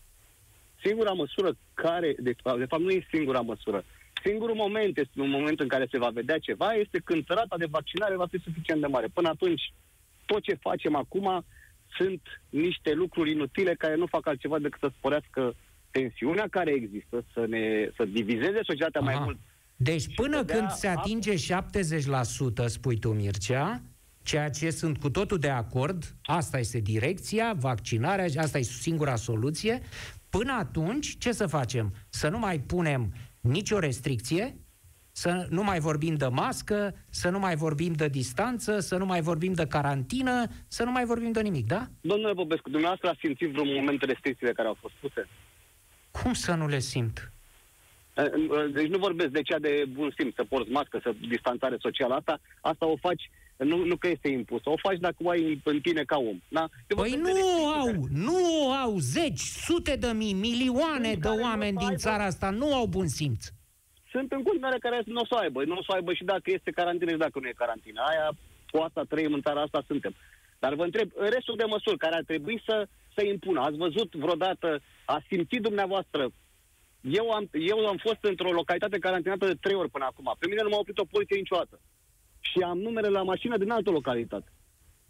Singura măsură care, de, fapt- de fapt, nu e singura măsură. Singurul moment este un moment în care se va vedea ceva, este când rata de vaccinare va fi suficient de mare. Până atunci, tot ce facem acum sunt niște lucruri inutile care nu fac altceva decât să sporească tensiunea care există, să ne să divizeze societatea mai Aha. mult. Deci până să dea când se apă. atinge 70%, spui tu, Mircea, ceea ce sunt cu totul de acord, asta este direcția, vaccinarea, asta e singura soluție, până atunci, ce să facem? Să nu mai punem nicio restricție, să nu mai vorbim de mască, să nu mai vorbim de distanță, să nu mai vorbim de carantină, să nu mai vorbim de nimic, da? Domnule Popescu, dumneavoastră ați simțit vreun moment restricțiile care au fost puse? Cum să nu le simt? Deci nu vorbesc de cea de bun simț, să porți mască, să distanțare socială. Asta, asta o faci, nu, nu că este impusă, o faci dacă o ai în tine ca om. Da? Eu Păi vorbesc de nu o restricții au, nu o au zeci, sute de mii, milioane Sunt de care nu oameni o să din aibă- țara asta nu au bun simț. Sunt în continuare care nu o să o aibă. Nu o să o aibă și dacă este carantină și dacă nu e carantină. Aia, cu asta trăim în țara asta, suntem. Dar vă întreb, în restul de măsuri care ar trebui să se impună, ați văzut vreodată, ați simțit dumneavoastră eu am, eu am fost într-o localitate carantinată de trei ori până acum. Pe mine nu m-a oprit o poliție niciodată. Și am numere la mașină din altă localitate.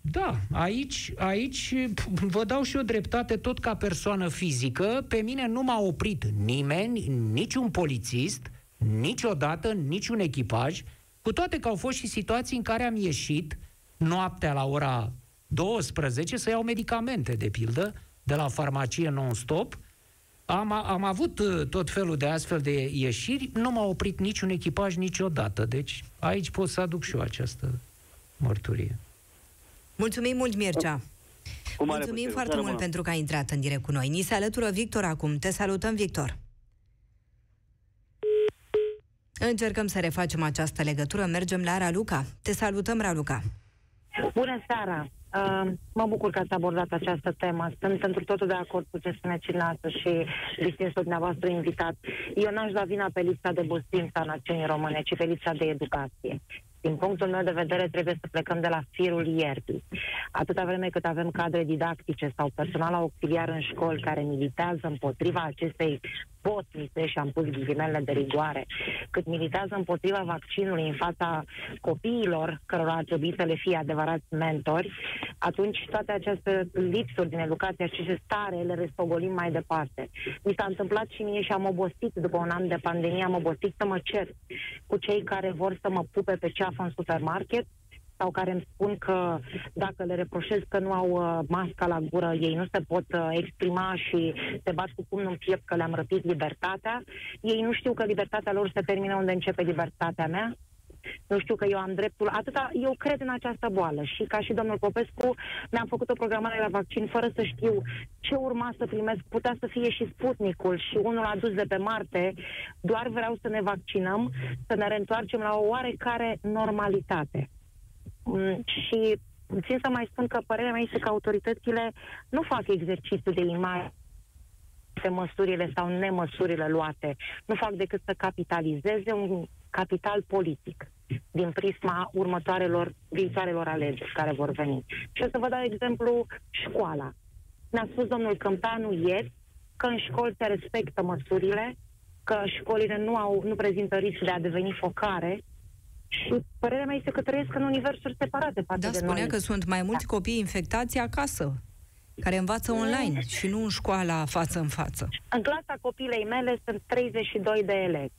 Da, aici, aici vă dau și o dreptate tot ca persoană fizică. Pe mine nu m-a oprit nimeni, niciun polițist, niciodată, niciun echipaj, cu toate că au fost și situații în care am ieșit noaptea la ora 12 să iau medicamente, de pildă, de la farmacie non-stop. Am, am avut uh, tot felul de astfel de ieșiri, nu m-a oprit niciun echipaj niciodată. Deci aici pot să aduc și eu această mărturie. Mulțumim mult, Mircea! Cu mare Mulțumim plăcere. foarte Seară mult bună. pentru că ai intrat în direct cu noi. Ni se alătură Victor acum. Te salutăm, Victor! Încercăm să refacem această legătură. Mergem la Raluca. Te salutăm, Raluca! Bună seara! Uh, mă bucur că ați abordat această temă. Sunt într totul de acord cu ce spune Cineasă și distinsul dumneavoastră invitat. Eu n-aș da vina pe lipsa de bustință a națiunii române, ci pe lipsa de educație. Din punctul meu de vedere, trebuie să plecăm de la firul ierbii. Atâta vreme cât avem cadre didactice sau personal auxiliar în școli care militează împotriva acestei potnițe, și am pus ghilimele de rigoare, cât militează împotriva vaccinului în fața copiilor, cărora ar trebui să le fie adevărați mentori, atunci toate aceste lipsuri din educație, aceste stare, le restogolim mai departe. Mi s-a întâmplat și mie și am obosit după un an de pandemie, am obosit să mă cer cu cei care vor să mă pupe pe ceafă în supermarket sau care îmi spun că dacă le reproșez că nu au uh, masca la gură, ei nu se pot uh, exprima și se bat cu pumnul în piept că le-am răpit libertatea. Ei nu știu că libertatea lor se termină unde începe libertatea mea. Nu știu că eu am dreptul, atâta, eu cred în această boală și ca și domnul Popescu mi-am făcut o programare la vaccin fără să știu ce urma să primesc, putea să fie și Sputnicul și unul adus de pe Marte, doar vreau să ne vaccinăm, să ne reîntoarcem la o oarecare normalitate. Mm, și țin să mai spun că părerea mea este că autoritățile nu fac exercițiu de imagine pe măsurile sau nemăsurile luate. Nu fac decât să capitalizeze un capital politic din prisma următoarelor, viitoarelor alegeri care vor veni. Și o să vă dau exemplu școala. Ne-a spus domnul Câmpeanu ieri că în școli se respectă măsurile, că școlile nu, au, nu prezintă risc de a deveni focare și părerea mea este că trăiesc în universuri separate față Da, de spunea noi. că sunt mai mulți copii infectați acasă, care învață online și nu în școala față în față. În clasa copilei mele sunt 32 de elevi.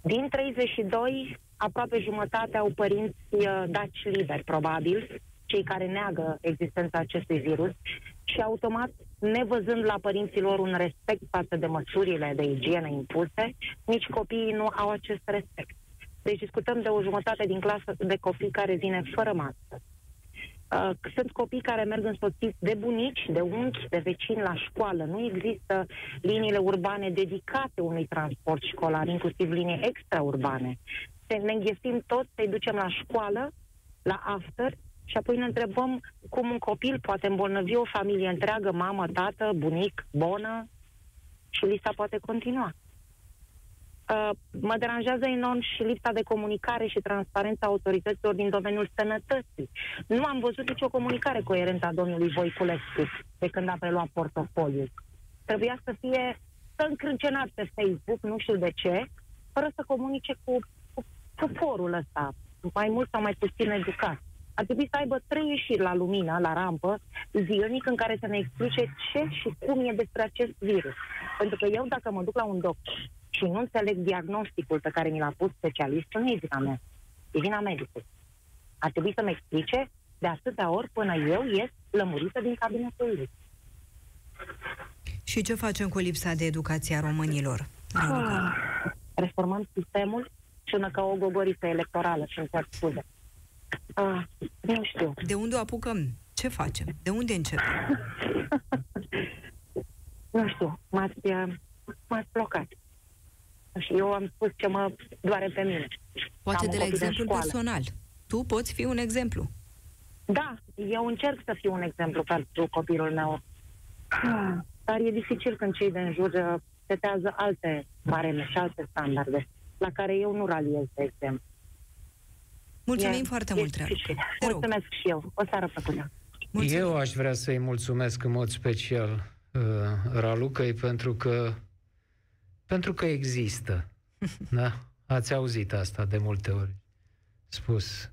Din 32, aproape jumătate au părinți uh, daci liberi, probabil, cei care neagă existența acestui virus și automat, nevăzând la părinții lor un respect față de măsurile de igienă impuse, nici copiii nu au acest respect. Deci discutăm de o jumătate din clasă de copii care vine fără mască. Uh, sunt copii care merg însoțiți de bunici, de unchi, de vecini la școală. Nu există liniile urbane dedicate unui transport școlar, inclusiv linii extraurbane. Se ne înghesim toți să-i ducem la școală, la after, și apoi ne întrebăm cum un copil poate îmbolnăvi o familie întreagă, mamă, tată, bunic, bonă, și lista poate continua. Uh, mă deranjează enorm și lipsa de comunicare și transparența autorităților din domeniul sănătății. Nu am văzut nicio comunicare coerentă a domnului Voiculescu de când a preluat portofoliul. Trebuia să fie să încrâncenat pe Facebook, nu știu de ce, fără să comunice cu, cu poporul ăsta, mai mult sau mai puțin educat. Ar trebui să aibă trei ieșiri la lumină, la rampă, zilnic, în care să ne explice ce și cum e despre acest virus. Pentru că eu, dacă mă duc la un doctor și nu înțeleg diagnosticul pe care mi l-a pus specialistul, nu e vina mea. E vina medicului. Ar trebui să-mi explice de atâtea ori până eu ies lămurită din cabinetul lui. Și ce facem cu lipsa de educație a românilor? Raluca? Ah, reformăm sistemul sună ca o gogoriță electorală și îmi cer scuze. Ah, nu știu. De unde o apucăm? Ce facem? De unde începem? Nu știu. M-ați, uh, m-ați blocat. Și eu am spus ce mă doare pe mine. Poate Am de un la copil în exemplu școală. personal. Tu poți fi un exemplu. Da, eu încerc să fiu un exemplu pentru copilul meu. Ah, Dar e dificil când cei din jur uh, setează alte bareme și alte standarde, la care eu nu raliez, de exemplu. Mulțumim e, foarte e mult, Raluca. Mulțumesc și eu. O seară plăcută. Mulțumim. Eu aș vrea să-i mulțumesc în mod special uh, Ralucăi pentru că pentru că există. da? Ați auzit asta de multe ori spus.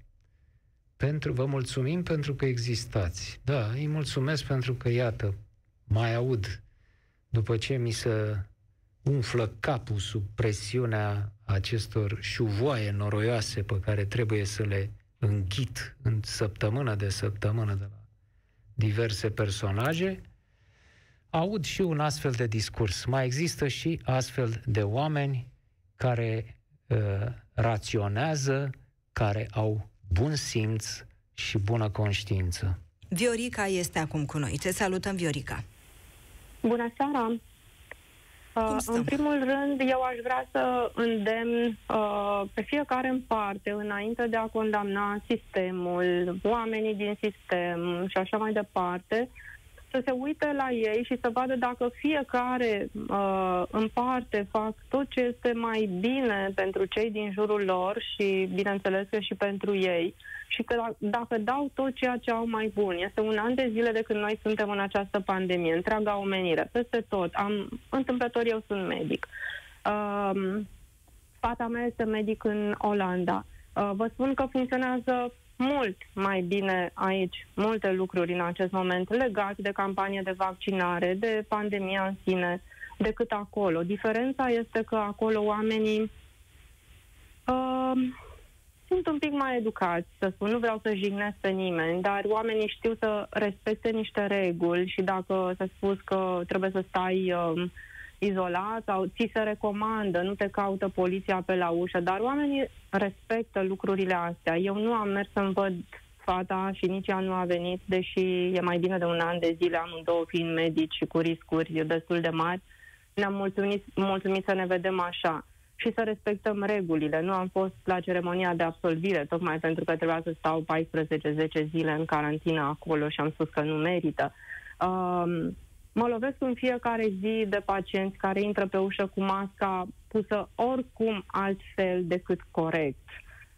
Pentru, vă mulțumim pentru că existați. Da, îi mulțumesc pentru că, iată, mai aud după ce mi se umflă capul sub presiunea acestor șuvoaie noroioase pe care trebuie să le înghit în săptămână de săptămână de la diverse personaje, aud și un astfel de discurs. Mai există și astfel de oameni care uh, raționează, care au bun simț și bună conștiință. Viorica este acum cu noi. Te salutăm, Viorica. Bună seara! Uh, în primul rând, eu aș vrea să îndemn uh, pe fiecare în parte, înainte de a condamna sistemul, oamenii din sistem și așa mai departe, să se uite la ei și să vadă dacă fiecare uh, în parte fac tot ce este mai bine pentru cei din jurul lor și, bineînțeles, că și pentru ei. Și că dacă dau tot ceea ce au mai bun, este un an de zile de când noi suntem în această pandemie, întreaga omenire, peste tot. Am, întâmplător, eu sunt medic. Uh, fata mea este medic în Olanda. Uh, vă spun că funcționează mult mai bine aici multe lucruri în acest moment legate de campanie de vaccinare, de pandemia în sine, decât acolo. Diferența este că acolo oamenii uh, sunt un pic mai educați, să spun. Nu vreau să jignesc pe nimeni, dar oamenii știu să respecte niște reguli și dacă s-a spus că trebuie să stai uh, izolat sau ți se recomandă, nu te caută poliția pe la ușă, dar oamenii respectă lucrurile astea. Eu nu am mers să-mi văd fata și nici ea nu a venit, deși e mai bine de un an de zile, amândouă fiind medici și cu riscuri destul de mari. Ne-am mulțumit, mulțumit să ne vedem așa și să respectăm regulile. Nu am fost la ceremonia de absolvire, tocmai pentru că trebuia să stau 14-10 zile în carantină acolo și am spus că nu merită. Um, Mă lovesc în fiecare zi de pacienți care intră pe ușă cu masca pusă oricum altfel decât corect.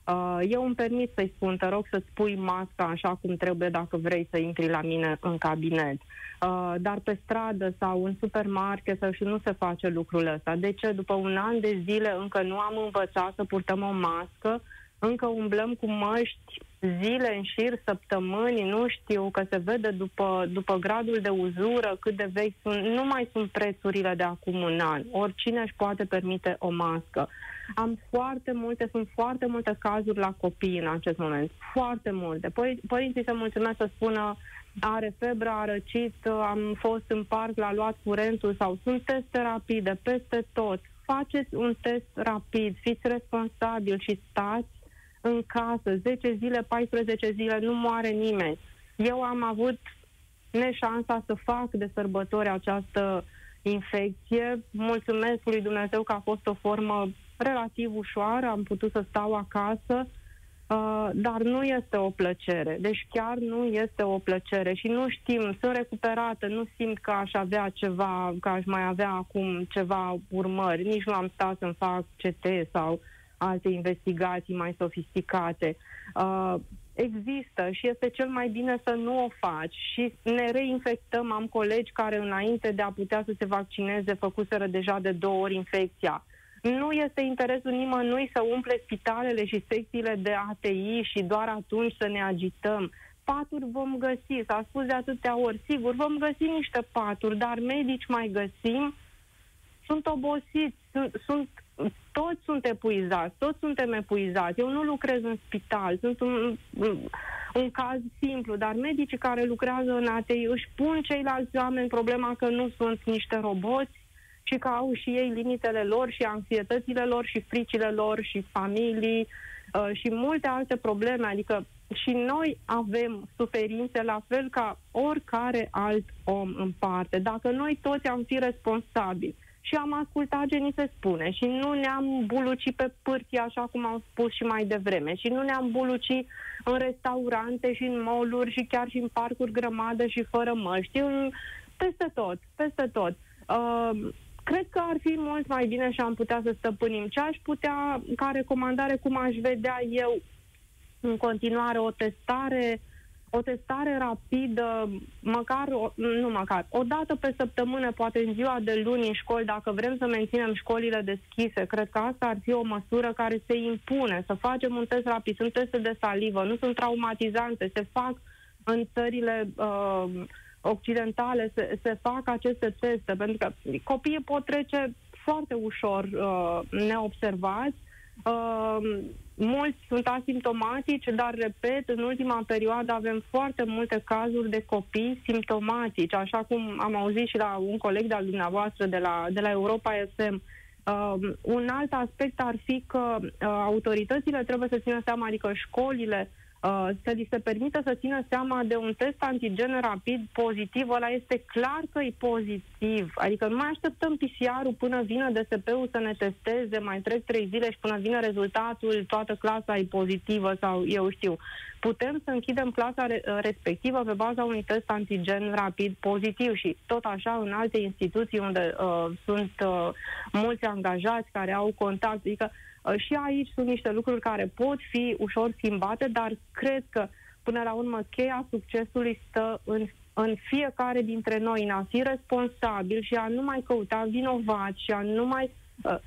Uh, eu îmi permit să-i spun, te rog să-ți pui masca așa cum trebuie dacă vrei să intri la mine în cabinet. Uh, dar pe stradă sau în supermarket sau și nu se face lucrul ăsta. De ce? După un an de zile încă nu am învățat să purtăm o mască, încă umblăm cu măști zile în șir, săptămâni, nu știu, că se vede după, după gradul de uzură cât de vechi sunt, nu mai sunt prețurile de acum un an. Oricine își poate permite o mască. Am foarte multe, sunt foarte multe cazuri la copii în acest moment. Foarte multe. Păi, părinții se mulțumesc să spună are febră, a răcit, am fost în parc, l-a luat curentul sau sunt teste rapide peste tot. Faceți un test rapid, fiți responsabili și stați în casă, 10 zile, 14 zile, nu moare nimeni. Eu am avut neșansa să fac de sărbători această infecție. Mulțumesc lui Dumnezeu că a fost o formă relativ ușoară, am putut să stau acasă, uh, dar nu este o plăcere. Deci chiar nu este o plăcere și nu știm, sunt recuperată, nu simt că aș avea ceva, că aș mai avea acum ceva urmări. Nici nu am stat să-mi fac CT sau uh, alte investigații mai sofisticate. Uh, există și este cel mai bine să nu o faci și ne reinfectăm. Am colegi care înainte de a putea să se vaccineze făcuseră deja de două ori infecția. Nu este interesul nimănui să umple spitalele și secțiile de ATI și doar atunci să ne agităm. Paturi vom găsi, s-a spus de atâtea ori, sigur, vom găsi niște paturi, dar medici mai găsim, sunt obosiți, sunt, sunt toți sunt epuizați, toți suntem epuizați. Eu nu lucrez în spital, sunt un, un caz simplu, dar medicii care lucrează în ATI își pun ceilalți oameni problema că nu sunt niște roboți și că au și ei limitele lor și anxietățile lor și fricile lor și familii uh, și multe alte probleme. Adică și noi avem suferințe la fel ca oricare alt om în parte. Dacă noi toți am fi responsabili și am ascultat ce ni se spune și nu ne-am bulucit pe pârtii, așa cum am spus și mai devreme, și nu ne-am bulucit în restaurante și în mall și chiar și în parcuri grămadă și fără măști, în, peste tot, peste tot. Uh, cred că ar fi mult mai bine și am putea să stăpânim. Ce aș putea, ca recomandare, cum aș vedea eu, în continuare o testare o testare rapidă, măcar, nu măcar, o dată pe săptămână, poate în ziua de luni în școli, dacă vrem să menținem școlile deschise. Cred că asta ar fi o măsură care se impune, să facem un test rapid. Sunt teste de salivă, nu sunt traumatizante, se fac în țările uh, occidentale, se, se fac aceste teste, pentru că copiii pot trece foarte ușor uh, neobservați. Uh, mulți sunt asimptomatici, dar, repet, în ultima perioadă avem foarte multe cazuri de copii simptomatici, așa cum am auzit și la un coleg de-al dumneavoastră de la, de la Europa FM. Uh, un alt aspect ar fi că uh, autoritățile trebuie să țină seama, adică școlile, uh, Uh, să li se permită să țină seama de un test antigen rapid pozitiv, ăla este clar că e pozitiv. Adică nu mai așteptăm PCR-ul până vine DSP-ul să ne testeze, mai trec trei zile și până vine rezultatul, toată clasa e pozitivă sau eu știu. Putem să închidem clasa re- uh, respectivă pe baza unui test antigen rapid pozitiv și tot așa în alte instituții unde uh, sunt uh, mulți angajați care au contact. Adică Uh, și aici sunt niște lucruri care pot fi ușor schimbate, dar cred că până la urmă cheia succesului stă în, în fiecare dintre noi, în a fi responsabil și a nu mai căuta vinovați și a nu mai uh,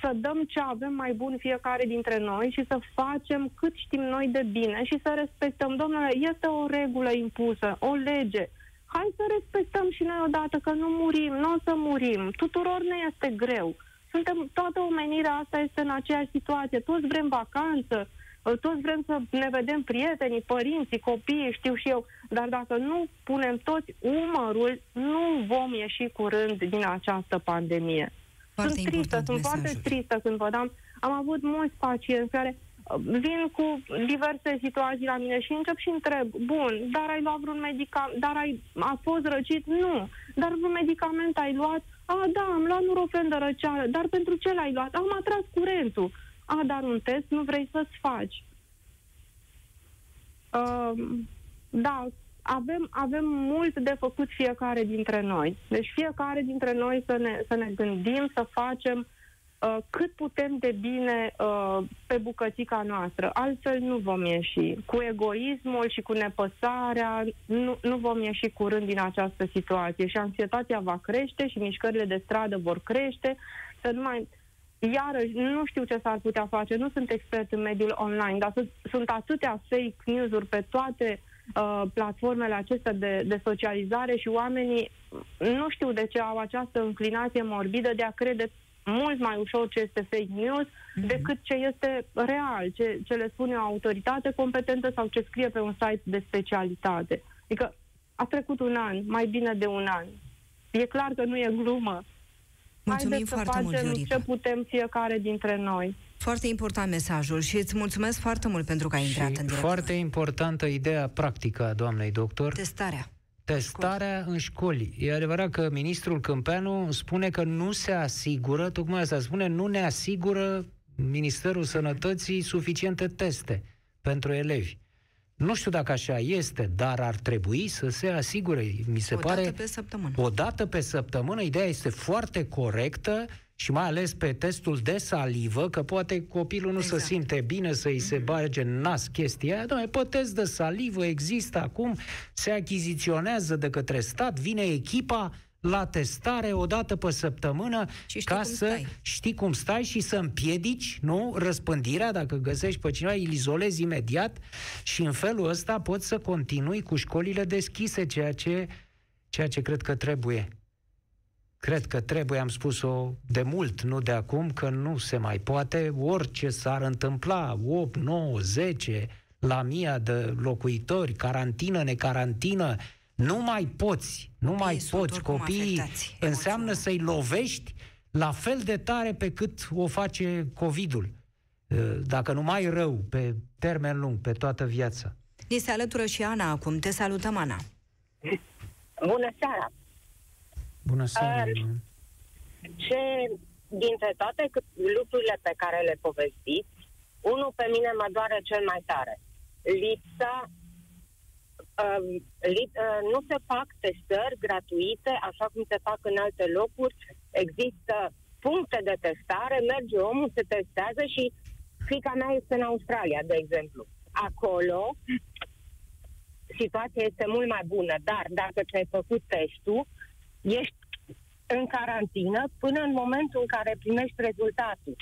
să dăm ce avem mai bun fiecare dintre noi și să facem cât știm noi de bine și să respectăm. Domnule, este o regulă impusă, o lege. Hai să respectăm și noi odată că nu murim, nu o să murim. Tuturor ne este greu suntem, toată omenirea asta este în aceeași situație. Toți vrem vacanță, uh, toți vrem să ne vedem prietenii, părinții, copiii, știu și eu, dar dacă nu punem toți umărul, nu vom ieși curând din această pandemie. Foarte sunt tristă, sunt foarte tristă când văd. Am, am avut mulți pacienți care uh, vin cu diverse situații la mine și încep și întreb, bun, dar ai luat vreun medicament, dar ai, a fost răcit? Nu. Dar vreun medicament ai luat? A, da, am luat nurofen de răceală, dar pentru ce l-ai luat? Am atras curentul. A, dar un test nu vrei să-ți faci. Uh, da, avem, avem mult de făcut fiecare dintre noi. Deci fiecare dintre noi să ne, să ne gândim, să facem uh, Uh, cât putem de bine uh, pe bucățica noastră. Altfel nu vom ieși. Cu egoismul și cu nepăsarea nu, nu vom ieși curând din această situație și anxietatea va crește și mișcările de stradă vor crește. Să nu mai... Iarăși, nu știu ce s-ar putea face, nu sunt expert în mediul online, dar sunt atâtea fake news-uri pe toate uh, platformele acestea de, de socializare și oamenii nu știu de ce au această înclinație morbidă de a crede mult mai ușor ce este fake news mm-hmm. decât ce este real, ce, ce le spune o autoritate competentă sau ce scrie pe un site de specialitate. Adică a trecut un an, mai bine de un an. E clar că nu e glumă. Mulțumim Haideți foarte să facem mult, ce putem fiecare dintre noi. Foarte important mesajul și îți mulțumesc foarte mult pentru că ai intrat și în direct. foarte importantă ideea practică a doamnei doctor. Testarea. Testarea școli. în școli. E adevărat că ministrul Câmpeanu spune că nu se asigură, tocmai asta spune, nu ne asigură Ministerul Sănătății suficiente teste pentru elevi. Nu știu dacă așa este, dar ar trebui să se asigure. Mi se o pare. dată pe săptămână. O dată pe săptămână. Ideea este foarte corectă și mai ales pe testul de salivă, că poate copilul nu exact. se simte bine să-i se mhm. bage în nas chestia aia. Doamne, pe test de salivă există acum, se achiziționează de către stat, vine echipa la testare o dată pe săptămână ca să stai. știi cum stai și să împiedici, nu, răspândirea, dacă găsești pe cineva, îl izolezi imediat și în felul ăsta poți să continui cu școlile deschise, ceea ce, ceea ce cred că trebuie. Cred că trebuie, am spus-o de mult, nu de acum, că nu se mai poate. Orice s-ar întâmpla, 8, 9, 10, la mia de locuitori, carantină, necarantină, nu mai poți, nu Copiii mai poți. Copiii înseamnă să-i lovești la fel de tare pe cât o face COVID-ul. Dacă nu mai rău, pe termen lung, pe toată viața. Ni se alătură și Ana acum. Te salutăm, Ana. Bună seara! Bună seara! Uh, ce dintre toate lucrurile pe care le povestiți, unul pe mine mă doare cel mai tare. Lipsa uh, li, uh, nu se fac testări gratuite așa cum se fac în alte locuri. Există puncte de testare, merge omul, se testează și fica mea este în Australia, de exemplu. acolo situația este mult mai bună, dar dacă ți-ai făcut testul, ești în carantină până în momentul în care primești rezultatul.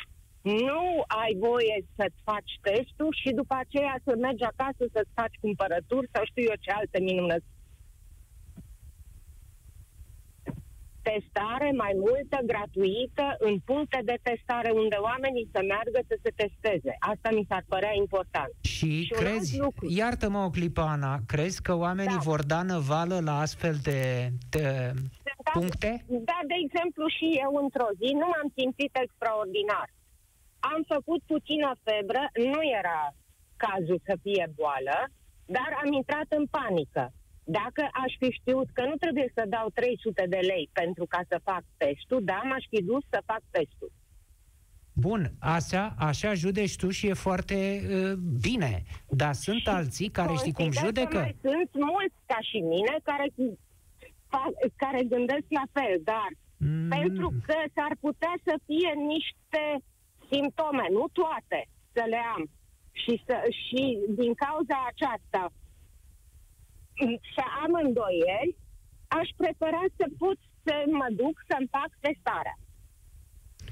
Nu ai voie să-ți faci testul și după aceea să mergi acasă să-ți faci cumpărături sau știu eu ce alte minunăți testare mai multă, gratuită, în puncte de testare unde oamenii să meargă să se testeze. Asta mi s-ar părea important. Și, și crezi, iartă-mă o clipă, Ana, crezi că oamenii da. vor da năvală la astfel de, de da, puncte? Da, de exemplu, și eu într-o zi nu m-am simțit extraordinar. Am făcut puțină febră, nu era cazul să fie boală, dar am intrat în panică. Dacă aș fi știut că nu trebuie să dau 300 de lei pentru ca să fac testul, da, m-aș fi dus să fac testul. Bun, așa, așa judeci tu și e foarte uh, bine. Dar sunt și alții care știi cum judecă? Mai sunt mulți ca și mine care, care gândesc la fel, dar mm. pentru că s-ar putea să fie niște simptome, nu toate, să le am. Și, să, și din cauza aceasta să am îndoieli, aș prefera să pot să mă duc să-mi fac testarea.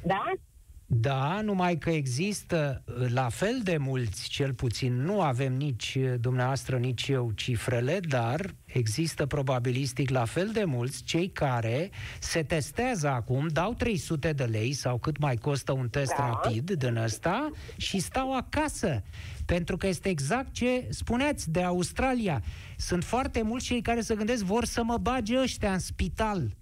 Da? Da, numai că există la fel de mulți, cel puțin nu avem nici dumneavoastră, nici eu cifrele, dar există probabilistic la fel de mulți cei care se testează acum, dau 300 de lei sau cât mai costă un test da. rapid din ăsta și stau acasă. Pentru că este exact ce spuneați de Australia. Sunt foarte mulți cei care se gândesc vor să mă bage ăștia în spital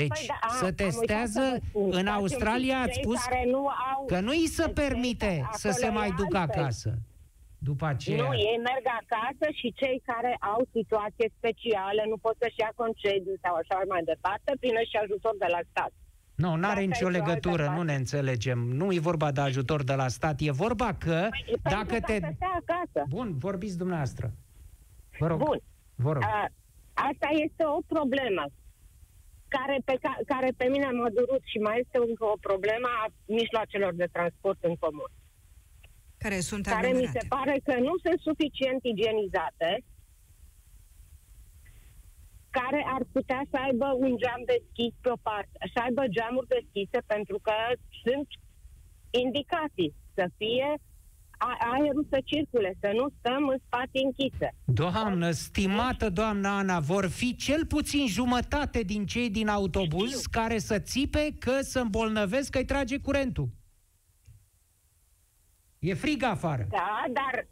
deci, păi da, să testează, în Australia ați spus nu au că nu îi se permite să se mai ducă acasă. După aceea... Nu, ei merg acasă și cei care au situație specială nu pot să-și ia concediu sau așa mai departe, prin și ajutor de la stat. Nu, nu are nicio legătură, nu ne înțelegem. Nu e vorba de ajutor de la stat, e vorba că păi, dacă te... acasă. Bun, vorbiți dumneavoastră. Vă rog. Bun. Vă rog. A, asta este o problemă care pe, ca, care pe mine m-a durut și mai este încă o problemă a mijloacelor de transport în comun. Care sunt Care mi se pare că nu sunt suficient igienizate, care ar putea să aibă un geam deschis pe o parte, să aibă geamuri deschise pentru că sunt indicații să fie aerul să circule, să nu stăm în spate închise. Doamnă, stimată doamnă Ana, vor fi cel puțin jumătate din cei din autobuz Știu. care să țipe că să îmbolnăvesc că îi trage curentul. E frig afară. Da, dar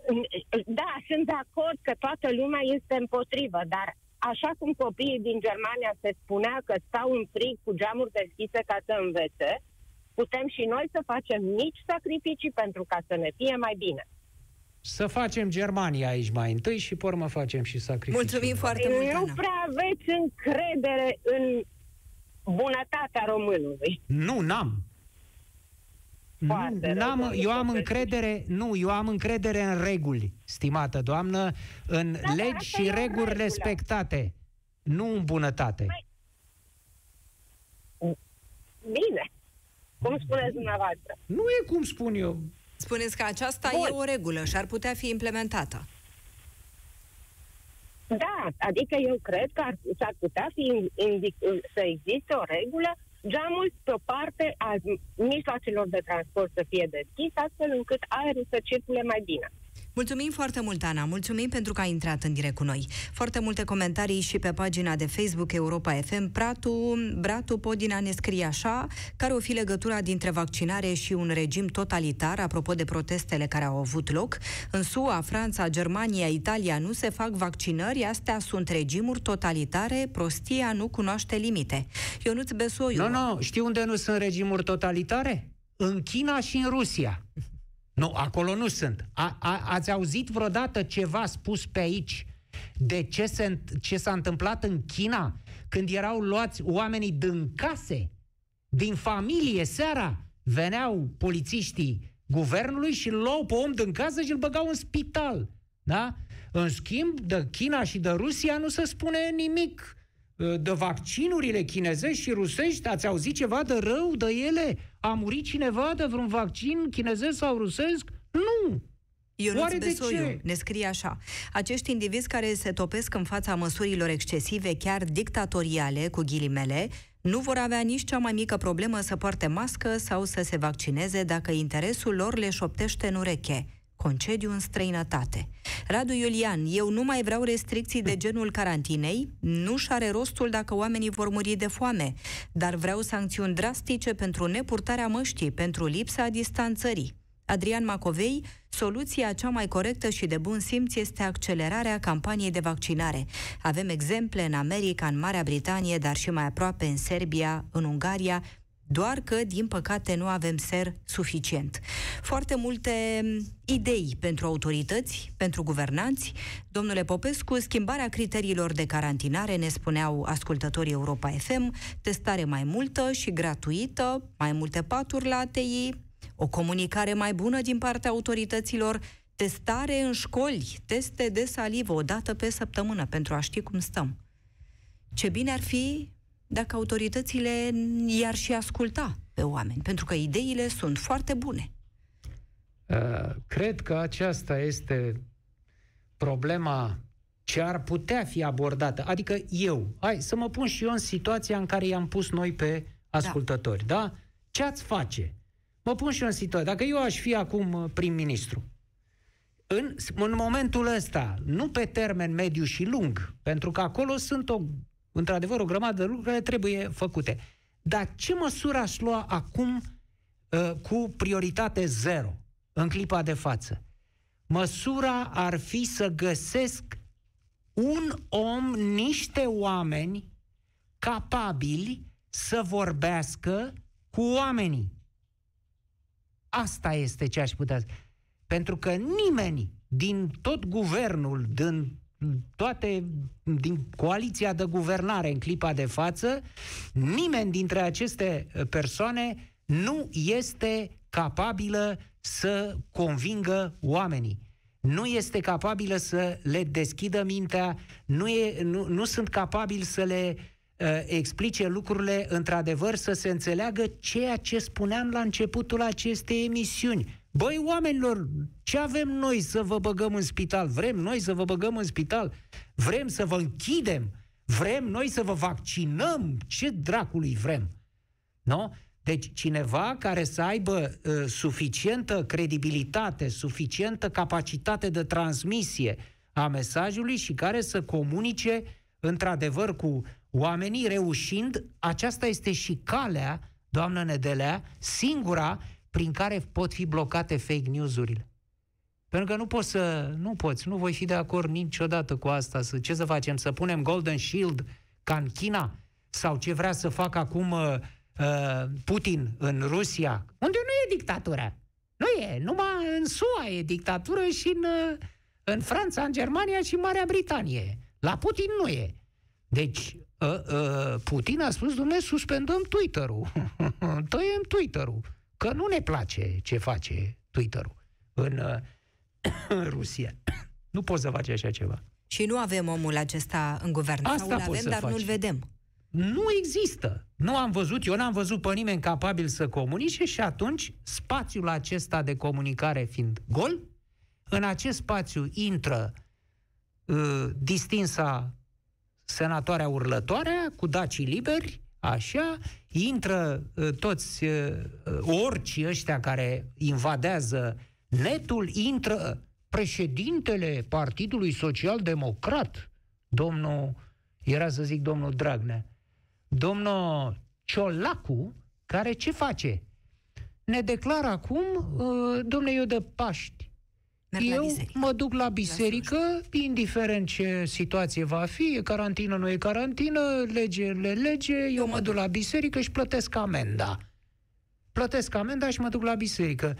da, sunt de acord că toată lumea este împotrivă, dar așa cum copiii din Germania se spunea că stau în frig cu geamuri deschise ca să învețe, putem și noi să facem mici sacrificii pentru ca să ne fie mai bine. Să facem Germania aici mai întâi și pe urmă facem și sacrificii. Mulțumim foarte mult, Nu prea aveți încredere în bunătatea românului. Nu, n-am. Foarte n-am, rău, eu am încredere, nu, eu am încredere în reguli, stimată doamnă, în da, legi și reguli respectate, nu în bunătate. Păi, bine. Cum spuneți dumneavoastră? Nu e cum spun eu. Spuneți că aceasta Bun. e o regulă și ar putea fi implementată. Da, adică eu cred că ar, s-ar putea fi indic, să existe o regulă, geamul pe o parte a mijloacelor de transport să fie deschis, astfel încât aerul să circule mai bine. Mulțumim foarte mult, Ana. Mulțumim pentru că ai intrat în direct cu noi. Foarte multe comentarii și pe pagina de Facebook Europa FM. Pratu, Bratu Podina ne scrie așa, care o fi legătura dintre vaccinare și un regim totalitar, apropo de protestele care au avut loc. În SUA, Franța, Germania, Italia nu se fac vaccinări, astea sunt regimuri totalitare, prostia nu cunoaște limite. Ionuț Besoiu. Nu, nu, știu unde nu sunt regimuri totalitare? În China și în Rusia. Nu, acolo nu sunt. A, a, ați auzit vreodată ceva spus pe aici de ce, se, ce s-a întâmplat în China când erau luați oamenii din case, din familie, seara? Veneau polițiștii guvernului și îl luau pe om din casă și îl băgau în spital. Da? În schimb, de China și de Rusia nu se spune nimic de vaccinurile chinezești și rusești. Ați auzit ceva de rău de ele? A murit cineva de vreun vaccin chinezesc sau rusesc? Nu! Ionuț Oare de Besoiu ce? ne scrie așa. Acești indivizi care se topesc în fața măsurilor excesive, chiar dictatoriale, cu ghilimele, nu vor avea nici cea mai mică problemă să poarte mască sau să se vaccineze dacă interesul lor le șoptește în ureche. Concediu în străinătate. Radu Iulian, eu nu mai vreau restricții de genul carantinei, nu și are rostul dacă oamenii vor muri de foame, dar vreau sancțiuni drastice pentru nepurtarea măștii, pentru lipsa distanțării. Adrian Macovei, soluția cea mai corectă și de bun simț este accelerarea campaniei de vaccinare. Avem exemple în America, în Marea Britanie, dar și mai aproape în Serbia, în Ungaria, doar că, din păcate, nu avem ser suficient. Foarte multe idei pentru autorități, pentru guvernanți. Domnule Popescu, schimbarea criteriilor de carantinare, ne spuneau ascultătorii Europa FM, testare mai multă și gratuită, mai multe paturi la ATI, o comunicare mai bună din partea autorităților, testare în școli, teste de salivă o dată pe săptămână pentru a ști cum stăm. Ce bine ar fi dacă autoritățile i-ar și asculta pe oameni, pentru că ideile sunt foarte bune. Uh, cred că aceasta este problema ce ar putea fi abordată. Adică eu, hai să mă pun și eu în situația în care i-am pus noi pe ascultători, da? da? Ce ați face? Mă pun și eu în situație. Dacă eu aș fi acum uh, prim-ministru, în, în momentul ăsta, nu pe termen mediu și lung, pentru că acolo sunt o, într-adevăr o grămadă de lucruri care trebuie făcute. Dar ce măsură aș lua acum uh, cu prioritate zero, în clipa de față? Măsura ar fi să găsesc un om, niște oameni capabili să vorbească cu oamenii. Asta este ce aș putea Pentru că nimeni din tot guvernul, din toate, din coaliția de guvernare în clipa de față, nimeni dintre aceste persoane nu este capabilă să convingă oamenii. Nu este capabilă să le deschidă mintea, nu, e, nu, nu sunt capabili să le uh, explice lucrurile într-adevăr, să se înțeleagă ceea ce spuneam la începutul acestei emisiuni. Băi, oamenilor, ce avem noi să vă băgăm în spital? Vrem noi să vă băgăm în spital? Vrem să vă închidem? Vrem noi să vă vaccinăm? Ce dracului vrem? Nu? Deci cineva care să aibă uh, suficientă credibilitate, suficientă capacitate de transmisie a mesajului și care să comunice într-adevăr cu oamenii, reușind, aceasta este și calea, doamnă Nedelea, singura prin care pot fi blocate fake news-urile. Pentru că nu poți să, nu poți, nu voi fi de acord niciodată cu asta. Să, ce să facem? Să punem Golden Shield ca în China? Sau ce vrea să facă acum uh, uh, Putin în Rusia? Unde nu e dictatura. Nu e. Numai în SUA e dictatură și în, uh, în Franța, în Germania și în Marea Britanie. La Putin nu e. Deci, uh, uh, Putin a spus, domnule, suspendăm Twitter-ul. Tăiem Twitter-ul. Că nu ne place ce face Twitter-ul în, uh, în Rusia. Nu poți să faci așa ceva. Și nu avem omul acesta în guvern. Asta Sau îl avem, dar faci. nu-l vedem. Nu există. Nu am văzut, eu n-am văzut pe nimeni capabil să comunice și atunci spațiul acesta de comunicare fiind gol, în acest spațiu intră uh, distinsa senatoarea urlătoarea cu dacii liberi, așa, intră uh, toți uh, orci ăștia care invadează netul, intră președintele Partidului Social Democrat, domnul, era să zic domnul Dragnea, domnul Ciolacu, care ce face? Ne declară acum, uh, domnule, eu de Paști, Merg la eu biserică. mă duc la biserică, indiferent ce situație va fi, e carantină, nu e carantină, lege, le lege, eu, eu mă duc la biserică și plătesc amenda. Plătesc amenda și mă duc la biserică.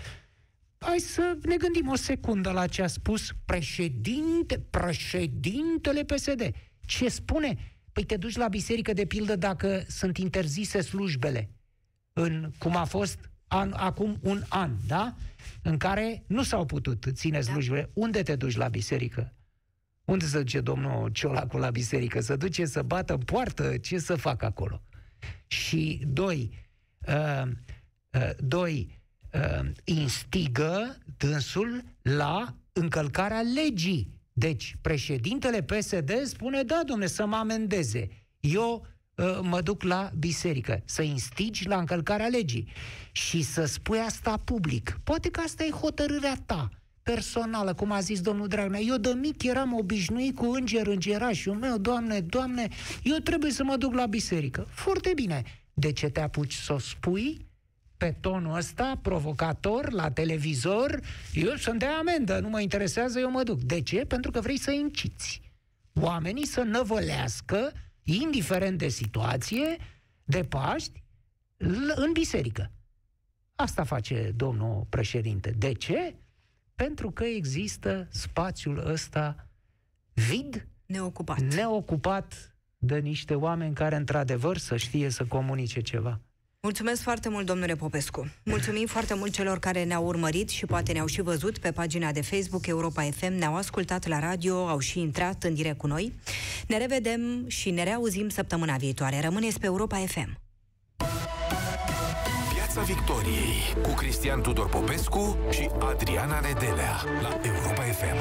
Hai să ne gândim o secundă la ce a spus președinte, președintele PSD. Ce spune? Păi te duci la biserică, de pildă, dacă sunt interzise slujbele, în, cum a fost an, acum un an, da? În care nu s-au putut ține slujbele. Da. Unde te duci la biserică? Unde se duce domnul Ciolacu la biserică? Să duce să bată în poartă? Ce să fac acolo? Și doi, uh, uh, doi uh, instigă dânsul la încălcarea legii. Deci, președintele PSD spune, da, domne, să mă amendeze. Eu uh, mă duc la biserică, să instigi la încălcarea legii și să spui asta public. Poate că asta e hotărârea ta personală, cum a zis domnul Dragnea. Eu de mic eram obișnuit cu înger, îngerașul meu, doamne, doamne, eu trebuie să mă duc la biserică. Foarte bine. De ce te apuci să o spui? pe tonul ăsta, provocator, la televizor, eu sunt de amendă, nu mă interesează, eu mă duc. De ce? Pentru că vrei să inciți oamenii să năvălească, indiferent de situație, de Paști, în biserică. Asta face domnul președinte. De ce? Pentru că există spațiul ăsta vid, neocupat, neocupat de niște oameni care, într-adevăr, să știe să comunice ceva. Mulțumesc foarte mult, domnule Popescu. Mulțumim foarte mult celor care ne-au urmărit și poate ne-au și văzut pe pagina de Facebook Europa FM, ne-au ascultat la radio, au și intrat în direct cu noi. Ne revedem și ne reauzim săptămâna viitoare. Rămâneți pe Europa FM. Piața Victoriei cu Cristian Tudor Popescu și Adriana Nedelea la Europa FM.